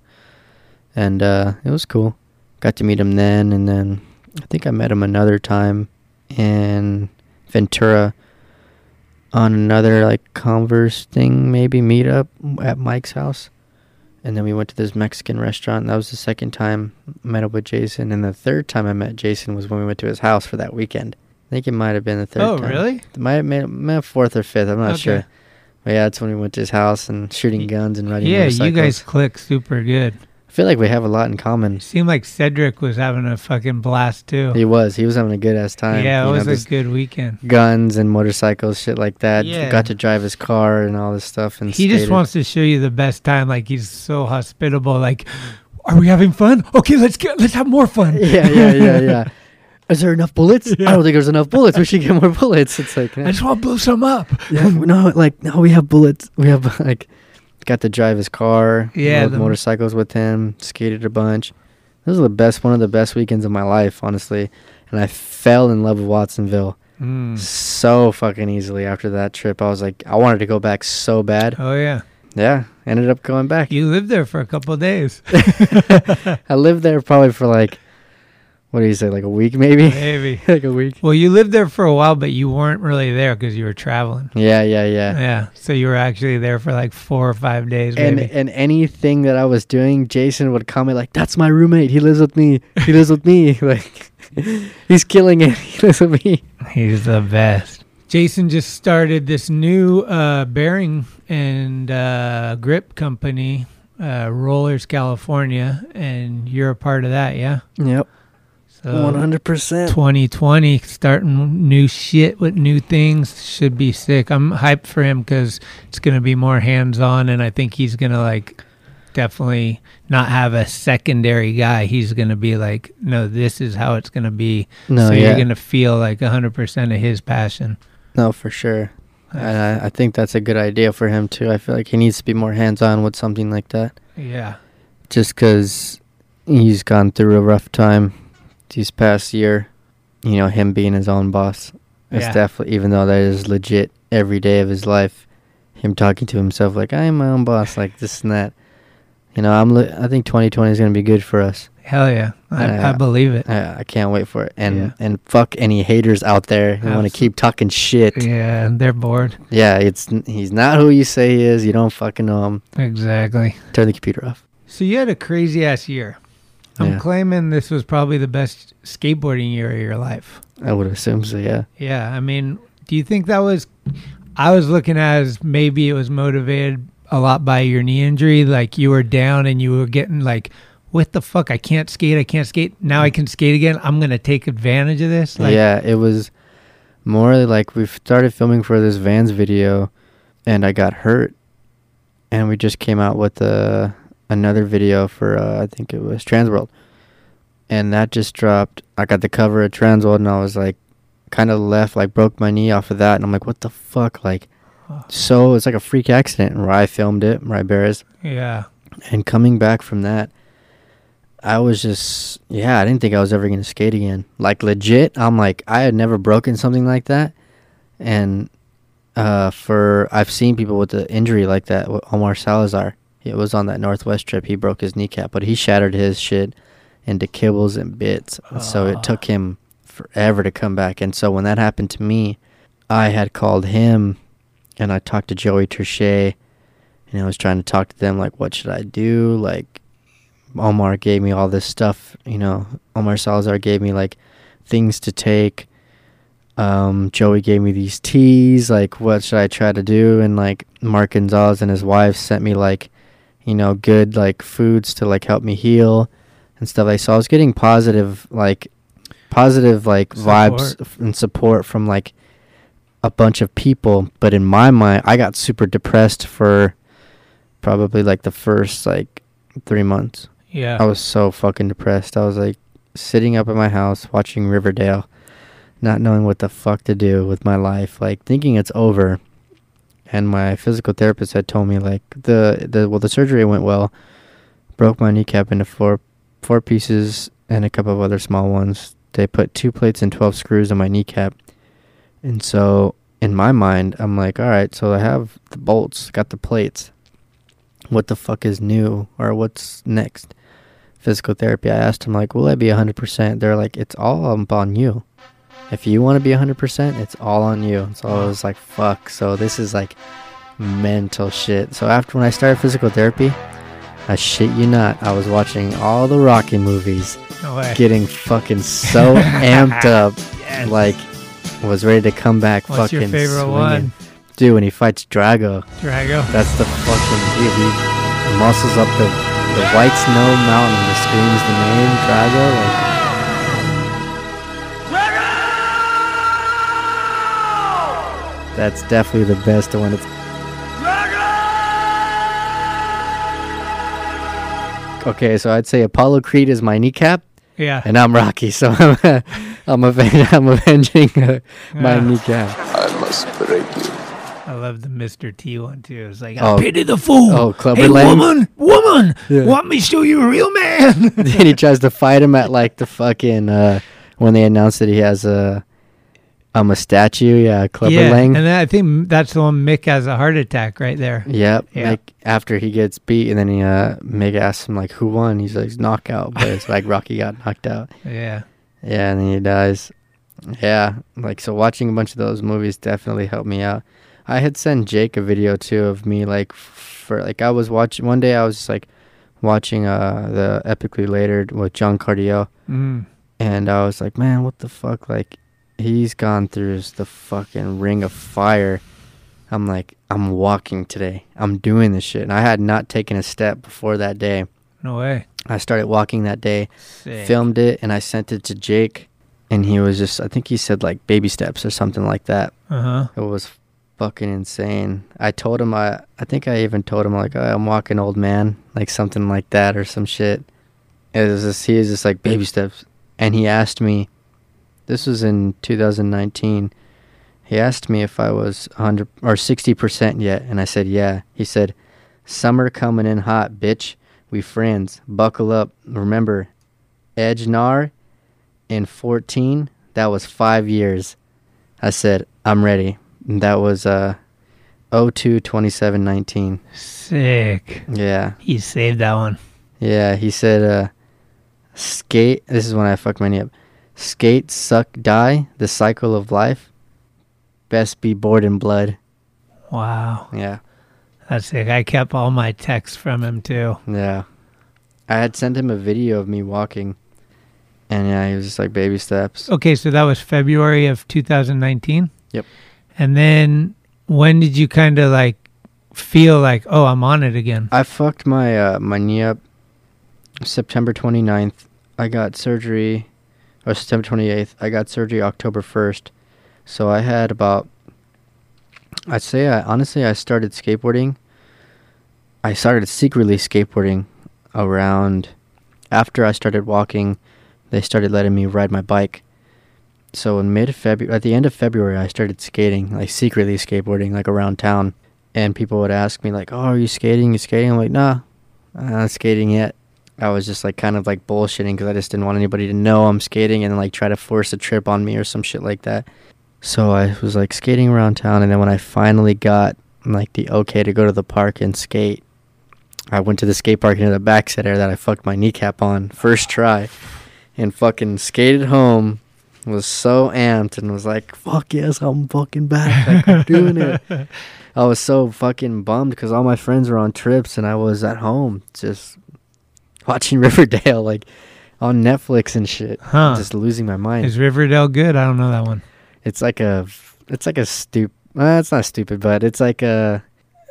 And uh it was cool. Got to meet him then and then I think I met him another time in Ventura on another like Converse thing, maybe meetup at Mike's house. And then we went to this Mexican restaurant. That was the second time I met up with Jason. And the third time I met Jason was when we went to his house for that weekend. I think it might have been the third Oh, time. really? It might have been fourth or fifth. I'm not Okay. sure. But yeah, that's when we went to his house and shooting guns and riding Yeah, you guys click super good. I feel like we have a lot in common. Seemed like Cedric was having a fucking blast too. He was. He was having a good ass time. yeah, it you was just a good weekend. guns and motorcycles, shit like that. Yeah. Got to drive his car and all this stuff. And He just wants to show you the best time. Like he's so hospitable. Like, are we having fun? Okay, let's get let's have more fun. (laughs) Yeah, yeah, yeah, yeah. (laughs) Is there enough bullets? I don't think there's enough bullets. We should get more bullets. It's like, I just want to blow some up. yeah, no, like no, we have bullets. We have (laughs) like, got to drive his car. Yeah, rode motorcycles with him. Skated a bunch. This was the best, one of the best weekends of my life, honestly. And I fell in love with Watsonville Mm. so fucking easily after that trip. I was like, I wanted to go back so bad. Oh yeah, Yeah, ended up going back. you lived there for a couple of days, (laughs) I lived there probably for like, what do you say, like a week maybe? (laughs) maybe. like a week. Well, you lived there for a while, but you weren't really there because you were traveling. Yeah, yeah, yeah. Yeah, so you were actually there for like four or five days, And maybe. and anything that I was doing, Jason would comment like, "That's my roommate. He lives with me. He lives with me. (laughs) Like, (laughs) he's killing it. He lives with me." He's the best. Jason just started this new uh, bearing and uh, grip company, uh, Rollers California, and you're a part of that, yeah. Yep, Uh, one hundred percent. 2020, starting new shit with new things should be sick. I'm hyped for him because it's gonna be more hands on, and I think he's gonna like definitely not have a secondary guy. He's gonna be like, no, this is how it's gonna be. No, so yeah, you're gonna feel like 100% of his passion. no, for sure. And I, I think that's a good idea for him too. I feel like he needs to be more hands-on with something like that, Yeah. just because he's gone through a rough time these past year. You know, him being his own boss. It's Yeah. definitely, even though that is legit every day of his life, him talking to himself like, I am my own boss, like this and that. You know, I'm. Li- I think 2020 is gonna be good for us. Hell yeah. I, Uh, I believe it. I, I can't wait for it. And Yeah. and fuck any haters out there who want to keep talking shit. Yeah. Yeah, they're bored. Yeah, it's n- he's not who you say he is. You don't fucking know him. Exactly. Turn the computer off. So you had a crazy ass year. I'm Yeah. claiming this was probably the best skateboarding year of your life. I would assume so. Yeah. Yeah, I mean, do you think that was? I was looking at as maybe it was motivated a lot by your knee injury. Like you were down and you were getting like, "What the fuck? I can't skate. I can't skate. Now I can skate again. I'm gonna take advantage of this." Like, yeah. It was more like we started filming for this Vans video, and I got hurt, and we just came out with a another video for uh, I think it was Transworld, and that just dropped. I got the cover of Transworld, and I was like, kind of left, like broke my knee off of that, and I'm like, what the fuck, like. So it's like a freak accident where I filmed it, Rye Beres, yeah, and coming back from that, I was just yeah, I didn't think I was ever gonna skate again. Like legit, I'm like I had never broken something like that, and uh, for I've seen people with the injury like that. with Omar Salazar, it was on that Northwest trip. He broke his kneecap, but he shattered his shit into kibbles and bits. So it took him forever to come back. And so when that happened to me, I had called him, and I talked to Joey Terche, and I was trying to talk to them like, what should I do? Like, Omar gave me all this stuff. You know, Omar Salazar gave me like things to take. Um, Joey gave me these teas. Like, what should I try to do? And like, Mark Gonzalez and his wife sent me like, you know, good like foods to like help me heal and stuff. Like, so I was getting positive like, positive like vibes Support. f- and support from like a bunch of people. But in my mind, I got super depressed for probably like the first like three months. yeah. I was so fucking depressed. I was like sitting up at my house watching Riverdale, not knowing what the fuck to do with my life, like thinking it's over. And my physical therapist had told me like the the well the surgery went well, broke my kneecap into four four pieces and a couple of other small ones. They put two plates and twelve screws in my kneecap. And so in my mind, I'm like, all right, so I have the bolts, got the plates. What the fuck is new or what's next? Physical therapy. I asked him like, will I be 100%? They're like, it's all up on you. If you want to be 100%, it's all on you. So I was like, fuck. So this is like mental shit. So after when I started physical therapy, I shit you not, I was watching all the Rocky movies, no getting fucking so (laughs) amped up, like was ready to come back. What's fucking your favorite swinging. one? Dude, when he fights Drago, Drago. that's the fucking dude. He muscles up the the White Snow Mountain and screams the name Drago. Like, that's definitely the best one. it's. Okay, so I'd say Apollo Creed is my kneecap, Yeah. and I'm Rocky, so I'm (laughs) I'm, aven- I'm avenging uh, my Yeah. kneecap. I must break you. I love the Mr. T one too. It's like, Oh. I pity the fool. Oh, Clubber hey, Lang? woman, woman, Yeah. want me to show you a real man? (laughs) then he tries to (laughs) fight him at like the fucking uh when they announce that he has a um a statue, yeah, Clubber yeah, Lang. and then I think that's the one Mick has a heart attack right there. Yep. Yeah. Like after he gets beat, and then he uh Meg asks him like who won. He's like knockout, but it's like Rocky got knocked out. Yeah. Yeah, and then he dies. Yeah, like so watching a bunch of those movies definitely helped me out. I had sent Jake a video too of me like for like I was watching one day I was just like watching uh the epically later with John Cardiel Mm. and I was like, man, what the fuck? Like, he's gone through the fucking ring of fire. I'm like, I'm walking today. I'm doing this shit. And I had not taken a step before that day. No way. I started walking that day, Sick. filmed it, and I sent it to Jake. And he was just, I think he said like baby steps or something like that. Uh huh. It was fucking insane. I told him, I, I think I even told him, like, oh, I'm walking old man, like something like that or some shit. It was just, he was just like baby steps. And he asked me, this was in 2019. He asked me if I was 100 or 60% yet. And I said, yeah. He said, summer coming in hot, bitch. We friends. Buckle up. Remember, Edge Nar in 14, that was five years. I said, I'm ready. And that was uh 02 27 19. Sick. Yeah. He saved that one. Yeah, he said uh skate this is when I fucked my knee up. Skate, suck, die, the cycle of life. Best be bored in blood. Wow. Yeah. That's sick. I kept all my texts from him too. Yeah. I had sent him a video of me walking. And yeah, he was just like baby steps. Okay, so that was February of 2019. Yep. And then when did you kind of like feel like, oh, I'm on it again? I fucked my uh, my knee up September 29th. I got surgery or September 28th. I got surgery October 1st. So I had about I'd say I honestly I started skateboarding. I started secretly skateboarding around after I started walking. They started letting me ride my bike. So in mid February, at the end of February, I started skating, like secretly skateboarding, like around town. And people would ask me like, "Oh, are you skating? You skating?" I'm like, "Nah, I'm not skating yet." I was just like kind of like bullshitting because I just didn't want anybody to know I'm skating and like try to force a trip on me or some shit like that. So I was like skating around town, and then when I finally got like the okay to go to the park and skate, I went to the skate park in the back center that I fucked my kneecap on first try, and fucking skated home. Was so amped and was like, "Fuck yes, I'm fucking back! Like, I'm (laughs) doing it." I was so fucking bummed because all my friends were on trips and I was at home just watching (laughs) Riverdale like on Netflix and shit. Huh. Just losing my mind. Is Riverdale good? I don't know that one. It's like a, it's like a stupid. Uh, it's not stupid, but it's like a,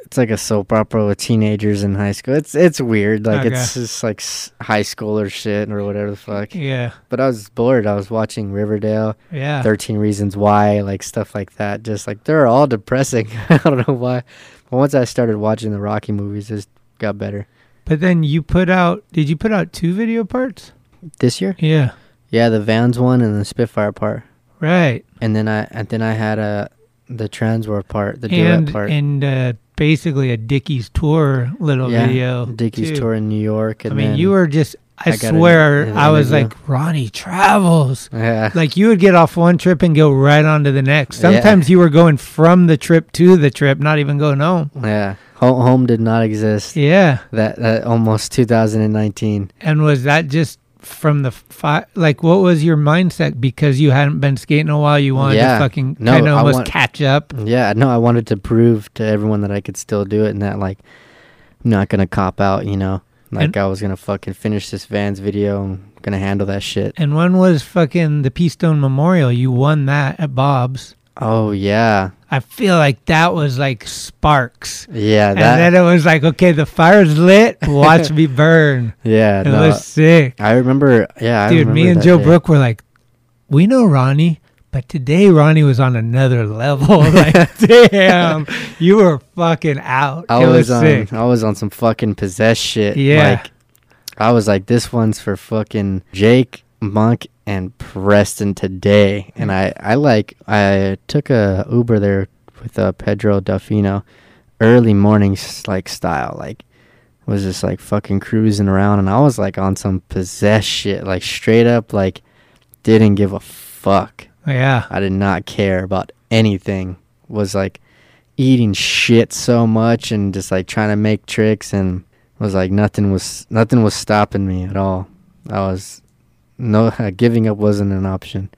it's like a soap opera with teenagers in high school. It's it's weird. Like Okay. it's just like high school or shit or whatever the fuck. Yeah. But I was bored. I was watching Riverdale, Yeah. Thirteen Reasons Why, like stuff like that. Just like they're all depressing. (laughs) I don't know why. But once I started watching the Rocky movies, it just got better. But then you put out, did you put out two video parts? This year, Yeah. yeah, the Vans one and the Spitfire part, Right. and then I and then I had a the Trans War part, the duet and part. and uh, basically a Dickies tour little yeah, video. Dickies too. tour in New York. I mean, you were just. I, I got an- swear, an I was interview. like Ronnie travels. Yeah. Like you would get off one trip and go right on to the next. Yeah. Sometimes you were going from the trip to the trip, not even going home. yeah. Home, home did not exist. Yeah. That that almost 2019. And was that just from the fi- like what was your mindset because you hadn't been skating a while you wanted Yeah. to fucking No, kind of almost want- catch up Yeah, no, I wanted to prove to everyone that I could still do it and that like I'm not gonna cop out, you know. Like And- I was gonna fucking finish this Vans video and gonna handle that shit. and when was fucking the Peastone Memorial you won that at Bob's Oh yeah. I feel like that was like sparks. Yeah, and that. then it was like, okay, the fire's lit. Watch me (laughs) burn. yeah, It no, was sick. I remember. Yeah, I Dude, me and Joe day. Brook were like, we know Ronnie, but today Ronnie was on another level. (laughs) like, damn, (laughs) you were fucking out. I it was, was, on. I was on some fucking possessed shit. Yeah. Like, I was like, this one's for fucking Jake, Monk, and Preston today. And I, I like, I took a Uber there with uh, Pedro Delfino, early morning like style. Like, was just like fucking cruising around, and I was like on some possessed shit. Like straight up, like didn't give a fuck. Yeah. I did not care about anything. Was like eating shit so much and just like trying to make tricks and was like nothing was nothing was stopping me at all. I was no (laughs) giving up wasn't an option.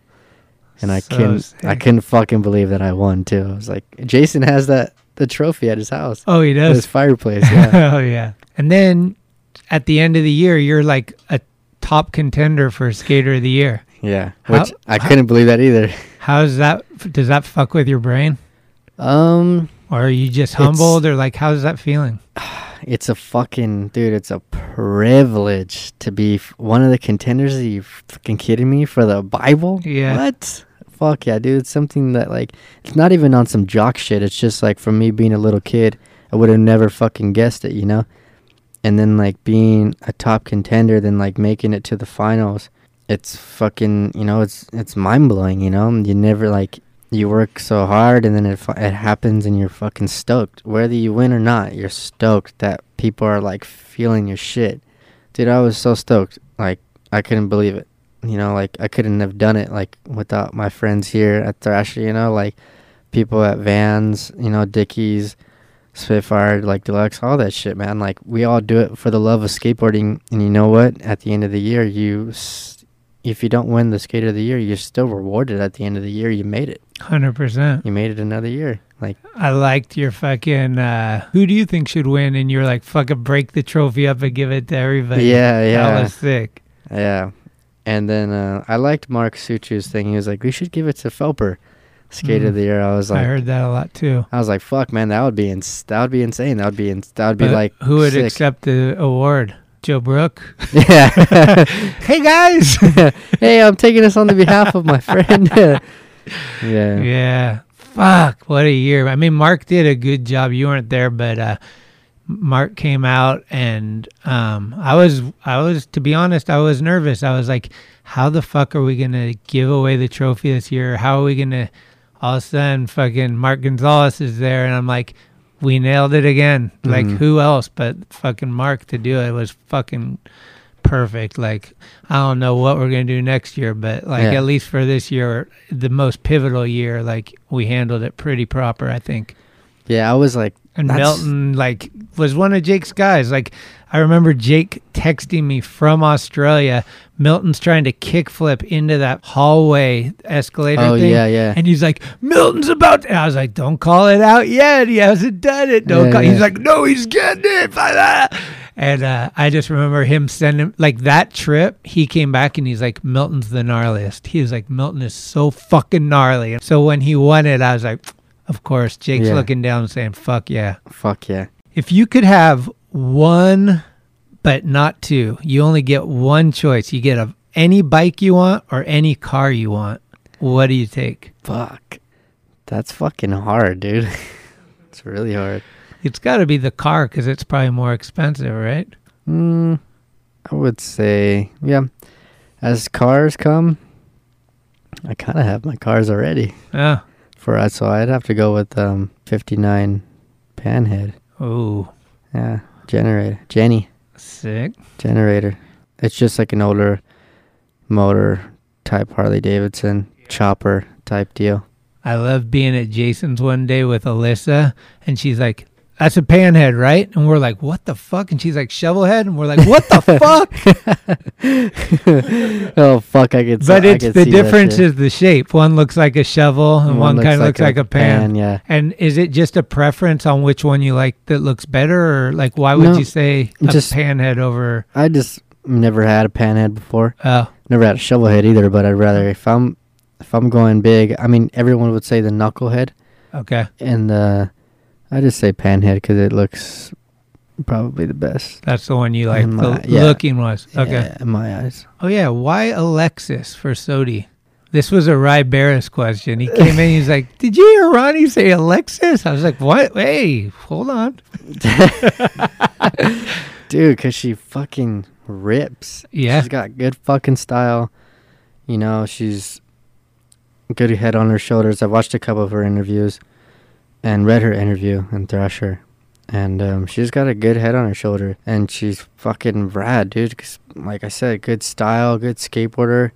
And I So couldn't I couldn't fucking believe that I won too. I was like Jason has that the trophy at his house. Oh, he does. his fireplace, yeah. (laughs) oh yeah. And then at the end of the year, you're like a top contender for skater of the year. yeah. How- Which I couldn't believe that either. (laughs) How's that? Does that fuck with your brain, Um or are you just humbled, or like how's that feeling? (sighs) (sighs) (sighs) it's a fucking dude. It's a privilege to be f- one of the contenders. Are you fucking kidding me for the Bible? Yeah. What? Fuck yeah, dude. It's something that like it's not even on some jock shit. It's just like from me being a little kid, I would have never fucking guessed it, you know. And then like being a top contender, then like making it to the finals. It's fucking, you know, it's it's mind blowing, you know. You never like you work so hard and then it it happens and you're fucking stoked. Whether you win or not, you're stoked that people are like feeling your shit. Dude, I was so stoked. Like I couldn't believe it. You know, like I couldn't have done it like without my friends here at Thrasher, you know, like people at Vans, you know, Dickies, Spitfire, like Deluxe, all that shit, man. Like we all do it for the love of skateboarding and you know what? At the end of the year, you if you don't win the skater of the year, you're still rewarded at the end of the year. You made it. Hundred percent. You made it another year. Like I liked your fucking. uh Who do you think should win? And you're like, fucking break the trophy up and give it to everybody. Yeah, yeah. That was sick. Yeah. And then uh, I liked Mark Suciu's thing. He was like, "We should give it to Phelper, Skate Mm. of the Year." I was like, I heard that a lot too. I was like, "Fuck, man, that would be ins- that would be insane. That would be ins- that would be But like who would sick. accept the award? Joe Brook. Yeah. (laughs) hey guys. (laughs) hey, I'm taking this on the behalf of my friend. (laughs) yeah. Yeah. Fuck. What a year. I mean, Mark did a good job. You weren't there, but uh Mark came out and um I was I was to be honest, I was nervous. I was like, how the fuck are we gonna give away the trophy this year? How are we gonna all of a sudden fucking Mark Gonzalez is there and I'm like, we nailed it again. Like Mhm. who else but fucking Mark to do it was fucking perfect. Like I don't know what we're gonna do next year, but like Yeah. at least for this year, the most pivotal year, like we handled it pretty proper, I think. Yeah, I was like, And Milton like was one of Jake's guys. Like I remember Jake texting me from Australia. Milton's trying to kickflip into that hallway escalator oh thing. yeah, yeah. And he's like, Milton's about to. And I was like, don't call it out yet. He hasn't done it. Don't Yeah, call. yeah. He's like, no, he's getting it. (laughs) And uh, I just remember him sending, like that trip, he came back and he's like, Milton's the gnarliest. He was like, Milton is so fucking gnarly. And So when he won it, I was like, of course, Jake's Yeah. looking down saying, fuck yeah. Fuck yeah. If you could have one, but not two, you only get one choice. You get a, any bike you want or any car you want. What do you take? Fuck. That's fucking hard, dude. (laughs) it's really hard. It's got to be the car because it's probably more expensive, right? Mm, I would say, yeah. As cars come, I kind of have my cars already Yeah. for us, so I'd have to go with um 59 Panhead. Oh, Yeah, generator, Jenny sick. generator. It's just like an older motor type Harley Davidson chopper type deal. I love being at Jason's one day with Alyssa, and she's like, "That's a panhead, right?" And we're like, "What the fuck?" And she's like, "Shovelhead," and we're like, "What the fuck?" (laughs) oh fuck, I could. But it's could the difference is the shape. One looks like a shovel, and one, kind of looks like a pan. Yeah. And is it just a preference on which one you like that looks better, or like why would No, you say a just- panhead over? I just never had a panhead before. Oh, Never had a shovel head either, but I'd rather if I'm if I'm going big. I mean, everyone would say the knucklehead, Okay. And uh, I just say Panhead because it looks probably the best. That's the one you like. In The yeah. looking was. Okay. Yeah, in my eyes. Oh yeah, why Alexis for SOTY? This was a Rye Beres question. He came in, he's like, Did you hear Ronnie say Alexis? I was like, What? Hey, hold on. (laughs) Dude, because she fucking rips. Yeah. She's got good fucking style. You know, she's good head on her shoulders. I've watched a couple of her interviews and read her interview in Thrasher. And um, she's got a good head on her shoulder. And she's fucking rad, dude. 'Cause, like I said, good style, good skateboarder.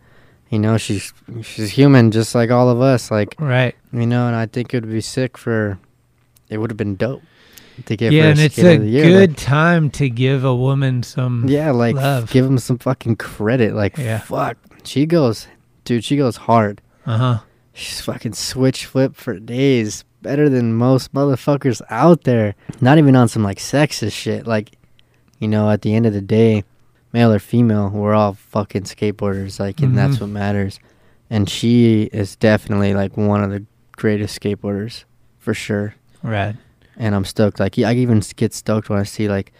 You know, she's she's human just like all of us. Like, Right. you know, and I think it would be sick for. It would have been dope to give yeah, her and it's a year. good like- time to give a woman some yeah, like love. give him some fucking credit. Like, Yeah. fuck, she goes, dude, she goes hard. Uh-huh. She's fucking switch flip for days, better than most motherfuckers out there. Not even on some like sexist shit. Like, you know, at the end of the day, male or female, we're all fucking skateboarders. Like, and that's Mhm. what matters. And she is definitely like one of the greatest skateboarders for sure. Rad. And I'm stoked. Like, I even get stoked when I see like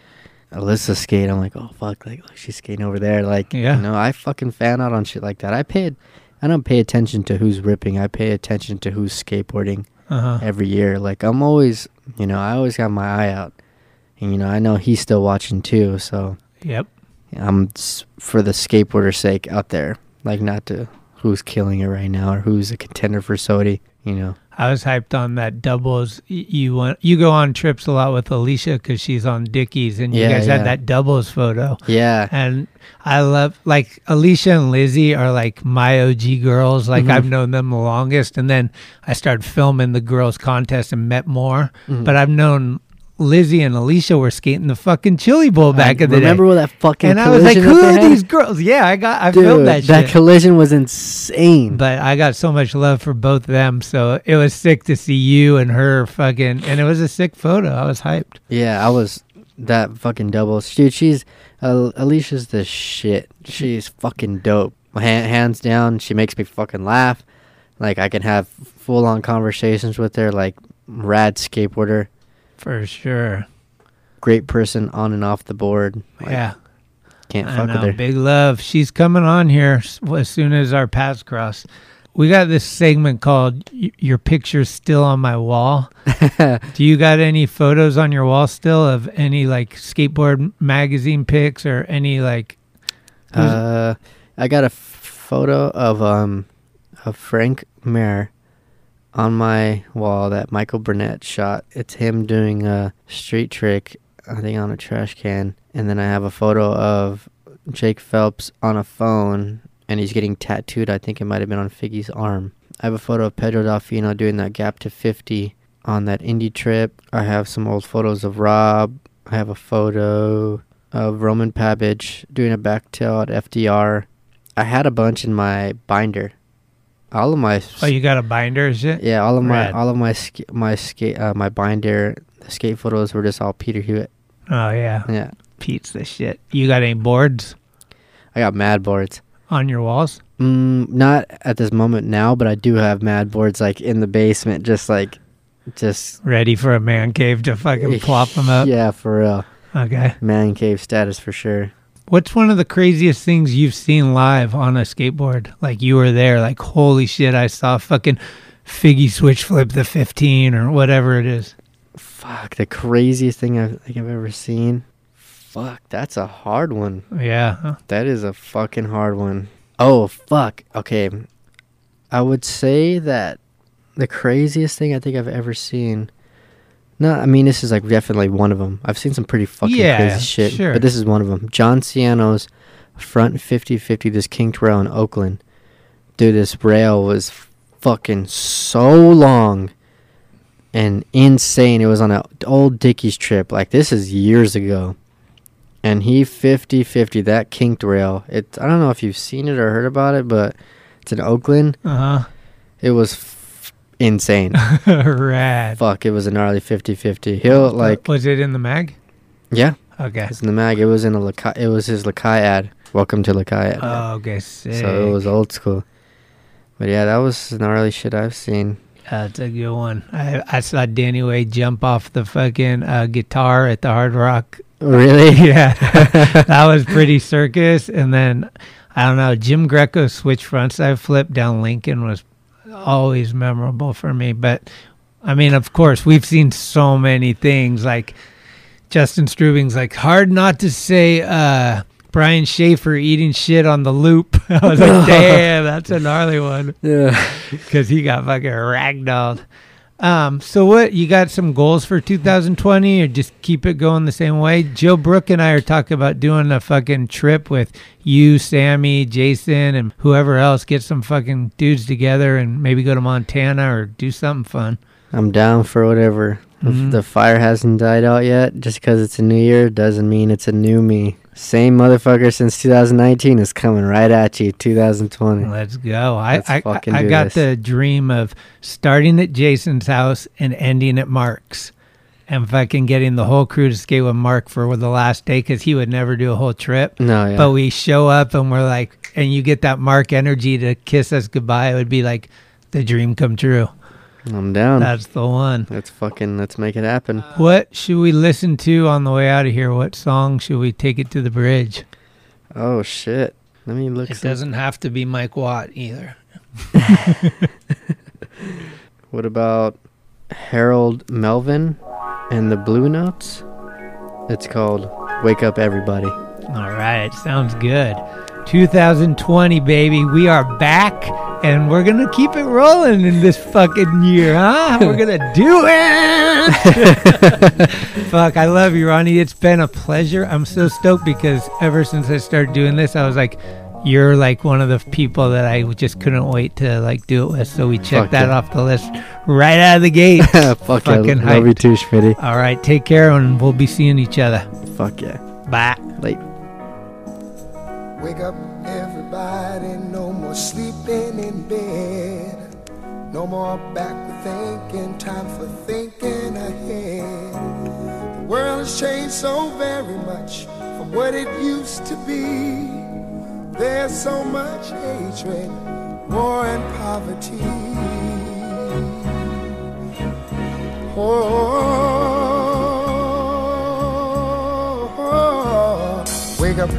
Alyssa skate. I'm like, oh fuck, like look, she's skating over there. Like, Yeah. you know, I fucking fan out on shit like that. I paid. I don't pay attention to who's ripping. I pay attention to who's skateboarding Uh-huh. every year. Like, I'm always, you know, I always got my eye out. And you know, I know he's still watching too. So Yep. I'm s- for the skateboarder's sake out there. Like, not to who's killing it right now or who's a contender for SOTY. You know. I was hyped on that doubles. You went, you go on trips a lot with Alicia because she's on Dickies, and you Yeah, guys yeah. had that doubles photo. Yeah. And I love like Alicia and Lizzie are like my OG girls. Like Mhm. I've known them the longest, and then I started filming the girls contest and met more. Mhm. But I've known Lizzie and Alicia were skating the fucking Chili Bowl back I in the remember day. when that fucking and I was like, "Who are these girls?" Yeah, I got I Dude, filmed that shit. That collision was insane. But I got so much love for both of them, so it was sick to see you and her fucking, and it was a sick photo. I was hyped. Yeah, I was that fucking double. Dude, she's uh, Alicia's the shit. She's fucking dope. Ha- hands down, she makes me fucking laugh. Like I can have full on conversations with her. Like rad skateboarder, For sure. great person on and off the board. Like, yeah. can't I fuck know, with her. Big love. She's coming on here as soon as our paths cross. We got this segment called "Your Picture's Still on My Wall." (laughs) Do you got any photos on your wall still of any like skateboard magazine pics or any like? Uh, I got a f- photo of um of Frank Mayer on my wall that Michael Burnett shot. It's him doing a street trick, I think on a trash can, and then I have a photo of Jake Phelps on a phone, and he's getting tattooed. I think it might have been on Figgy's arm. I have a photo of Pedro Delfino doing that gap to 50 on that indie trip. I have some old photos of Rob. I have a photo of Roman Pabich doing a backtail at FDR. I had a bunch in my binder. All of my Oh, you got a binder is it? yeah, all of my all of my sk- my skate uh, my binder the skate photos were just all Peter Hewitt. Oh yeah, Yeah, Pete's the shit. You got any boards I got mad boards. on your walls? Mm, not at this moment now, but I do have mad boards like in the basement, just like just Ready for a man cave to fucking plop them up? (laughs) Yeah, for real. Okay. Man cave status for sure. What's one of the craziest things you've seen live on a skateboard? Like you were there, like holy shit, I saw fucking Figgy switch flip the 15 or whatever it is. Fuck, the craziest thing I think I've ever seen. Fuck, that's a hard one. Yeah. That is a fucking hard one. Oh, fuck. Okay. I would say that the craziest thing I think I've ever seen. No, I mean, this is like definitely one of them. I've seen some pretty fucking Yeah, crazy shit. sure. But this is one of them. John Sciano's front 50 50, this kinked rail in Oakland. Dude, this rail was fucking so long and insane. It was on an old Dickies trip. Like, this is years ago and he 50 50 that kinked rail it i don't know if you've seen it or heard about it but it's in oakland Uh huh. it was insane. (laughs) Rad. fuck it was a gnarly 50 50 he'll like was it in the mag? yeah Okay. it's in the mag it was in a Lakai, it was his Lakai ad welcome to Lakai ad Oh, okay. Sick. so it was old school but yeah that was gnarly shit i've seen That's a good one. I, I saw Danny Way jump off the fucking uh, guitar at the Hard Rock. Really? (laughs) Yeah, (laughs) that was pretty circus. And then I don't know, Jim Greco switch frontside flip down Lincoln was always memorable for me. But I mean, of course, we've seen so many things like Justin Strubing's like hard not to say uh Brian Schaefer eating shit on the loop. (laughs) I was like, (laughs) damn, that's a gnarly one Yeah. (laughs) because he got fucking ragdolled. Um, so what you got some goals for 2020 or just keep it going the same way? Joe Brook and I are talking about doing a fucking trip with you, Sammy, Jason, and whoever else. Get some fucking dudes together and maybe go to Montana or do something fun. I'm down for whatever. If Mhm. the fire hasn't died out yet, just because it's a new year doesn't mean it's a new me. Same motherfucker since 2019 is coming right at you, 2020. Let's go. I Let's I, I, I got this. the dream of starting at Jason's house and ending at Mark's. And fucking getting the whole crew to skate with Mark for the last day because he would never do a whole trip. No, yeah. But we show up and we're like, and you get that Mark energy to kiss us goodbye. It would be like the dream come true. I'm down. That's the one. let's fucking let's make it happen. What should we listen to on the way out of here? What song should we take it to the bridge? Oh shit. Let me look. It some- doesn't have to be Mike Watt either. (laughs) What about Harold Melvin and the Blue Notes? It's called "Wake Up Everybody." All right, sounds good. 2020, baby. We are back and we're going to keep it rolling in this fucking year, huh? We're going to do it. (laughs) Fuck, I love you, Ronnie. It's been a pleasure. I'm so stoked because ever since I started doing this, I was like, you're like one of the people that I just couldn't wait to like do it with. So we checked Fuck that yeah. off the list right out of the gate. (laughs) Fuck yeah, Fucking love you too, Schmitty. All right, take care and we'll be seeing each other. Fuck yeah. Bye. Late. Wake up, everybody. No more sleeping in bed. No more backward thinking. Time for thinking ahead. The world has changed so very much from what it used to be. There's so much hatred, war, and poverty. Oh, oh, oh, oh. wake up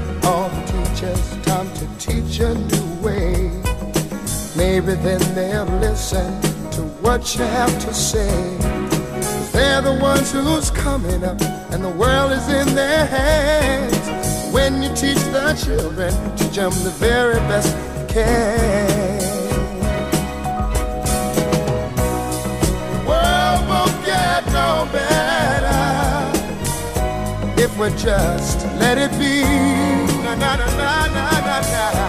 a new way. Maybe then they'll listen to what you have to say. they're the ones who's coming up, and the world is in their hands. When you teach the children, teach them the very best you can. The world won't get no better if we just let it be. Na na na na na na na.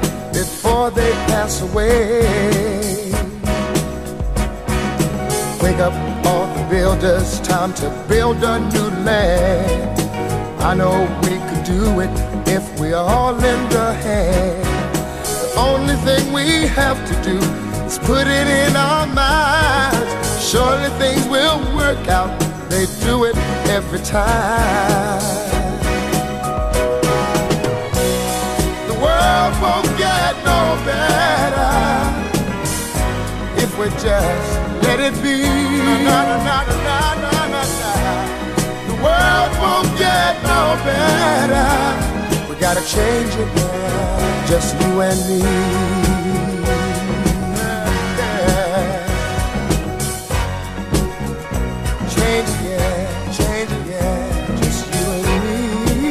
before they pass away? Wake up all the builders, time to build a new land. I know we could do it if we all lend a hand. The only thing we have to do is put it in our minds. Surely things will work out. They do it every time. The world won't get better if we just let it be. Na, na, na. The world won't get no better. We gotta change it now, just you and me. Yeah. Change it, yeah, change it, yeah, just you and me.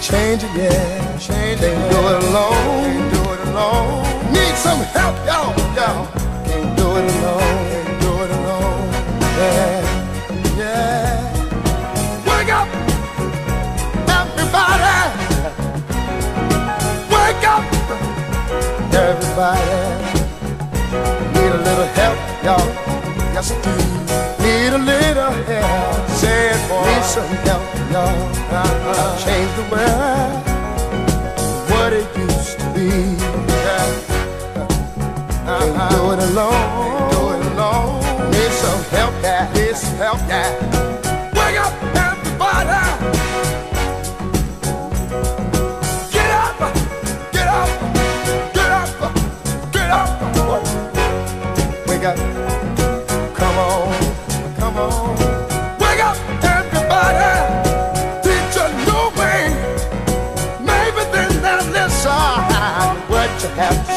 Change it, yeah, change. Can't do it alone, some help, y'all, y'all. Can't do it alone, can't do it alone. Yeah, yeah. Wake up, everybody. Wake up, everybody. Need a little help, y'all. Yes, I do. Need a little help. Say it, boy. Need some help, y'all. Uh. Change the world. Do it alone. Do it alone. Need some help, yeah. Need some help, yeah. Wake up, everybody. Get up, get up, get up, get up. Wake up, come on, come on. Wake up, everybody. Teach a new way. Maybe then they'll listen what you have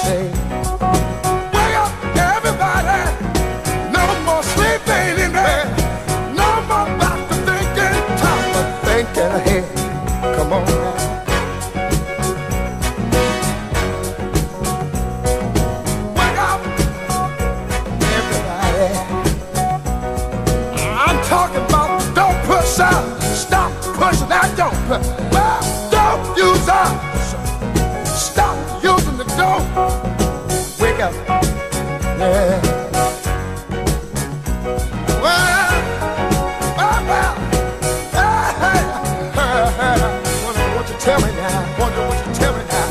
you tell me now. Wonder what you tell now.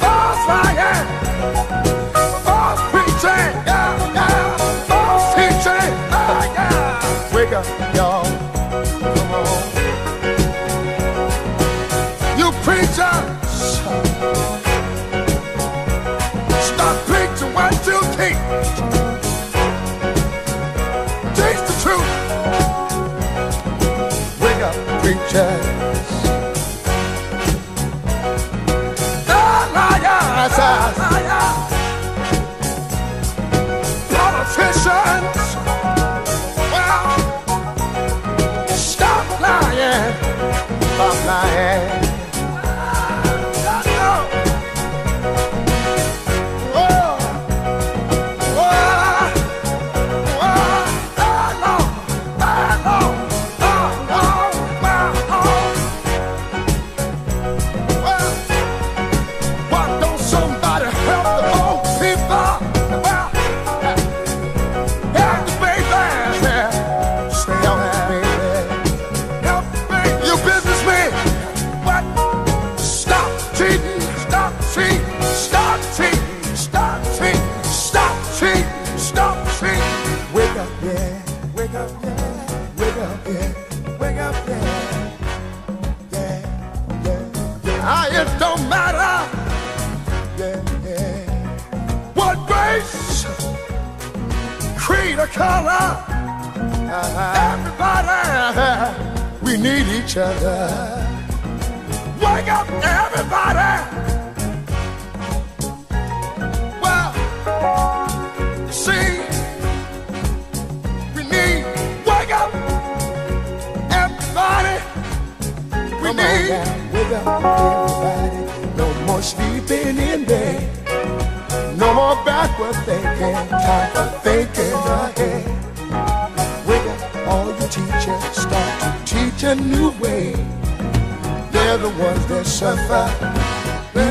False lying. False preaching. Yeah, yeah. False teaching. Ah, yeah. Wake up, y'all.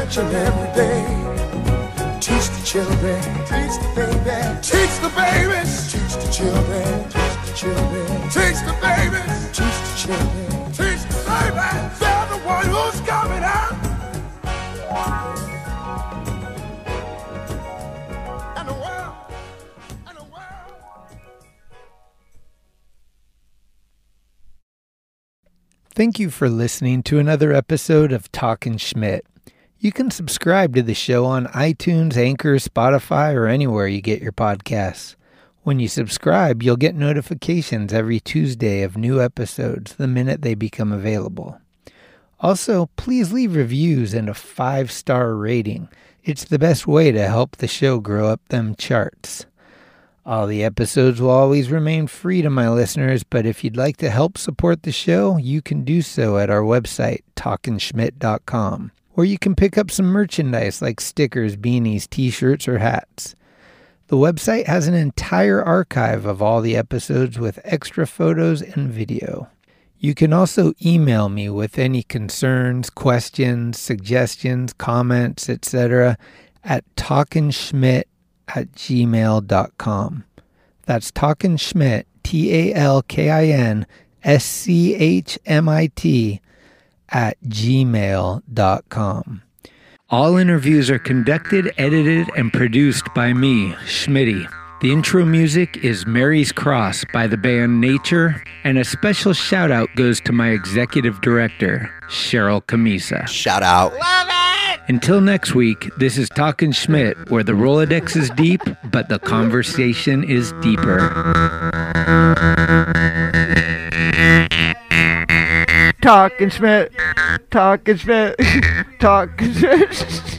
Each every day. Teach the children, teach the babies, teach the babies, teach the children, teach the children, teach the babies, teach the children, teach the babies. Thank you for listening to another episode of Talkin' Schmidt. You can subscribe to the show on iTunes, Anchor, Spotify, or anywhere you get your podcasts. When you subscribe, you'll get notifications every Tuesday of new episodes the minute they become available. Also, please leave reviews and a five star rating. It's the best way to help the show grow up them charts. All the episodes will always remain free to my listeners, but if you'd like to help support the show, you can do so at our website, talkinschmidt.com, where you can pick up some merchandise like stickers, beanies, t shirts, or hats. The website has an entire archive of all the episodes with extra photos and video. You can also email me with any concerns, questions, suggestions, comments, etc. at talkinschmidt at gmail.com. That's Talkin Schmidt, T A L K I N S C H M I T, at gmail.com. All interviews are conducted, edited, and produced by me, Schmitty. The intro music is Mary's Cross by the band Nature, and a special shout out goes to my executive director, Cheryl Camisa. Shout out. Until next week, this is Talkin' Schmidt, where the Rolodex is deep, but the conversation is deeper. Talking Schmidt, talking Schmidt, (laughs) talking Schmidt. (laughs)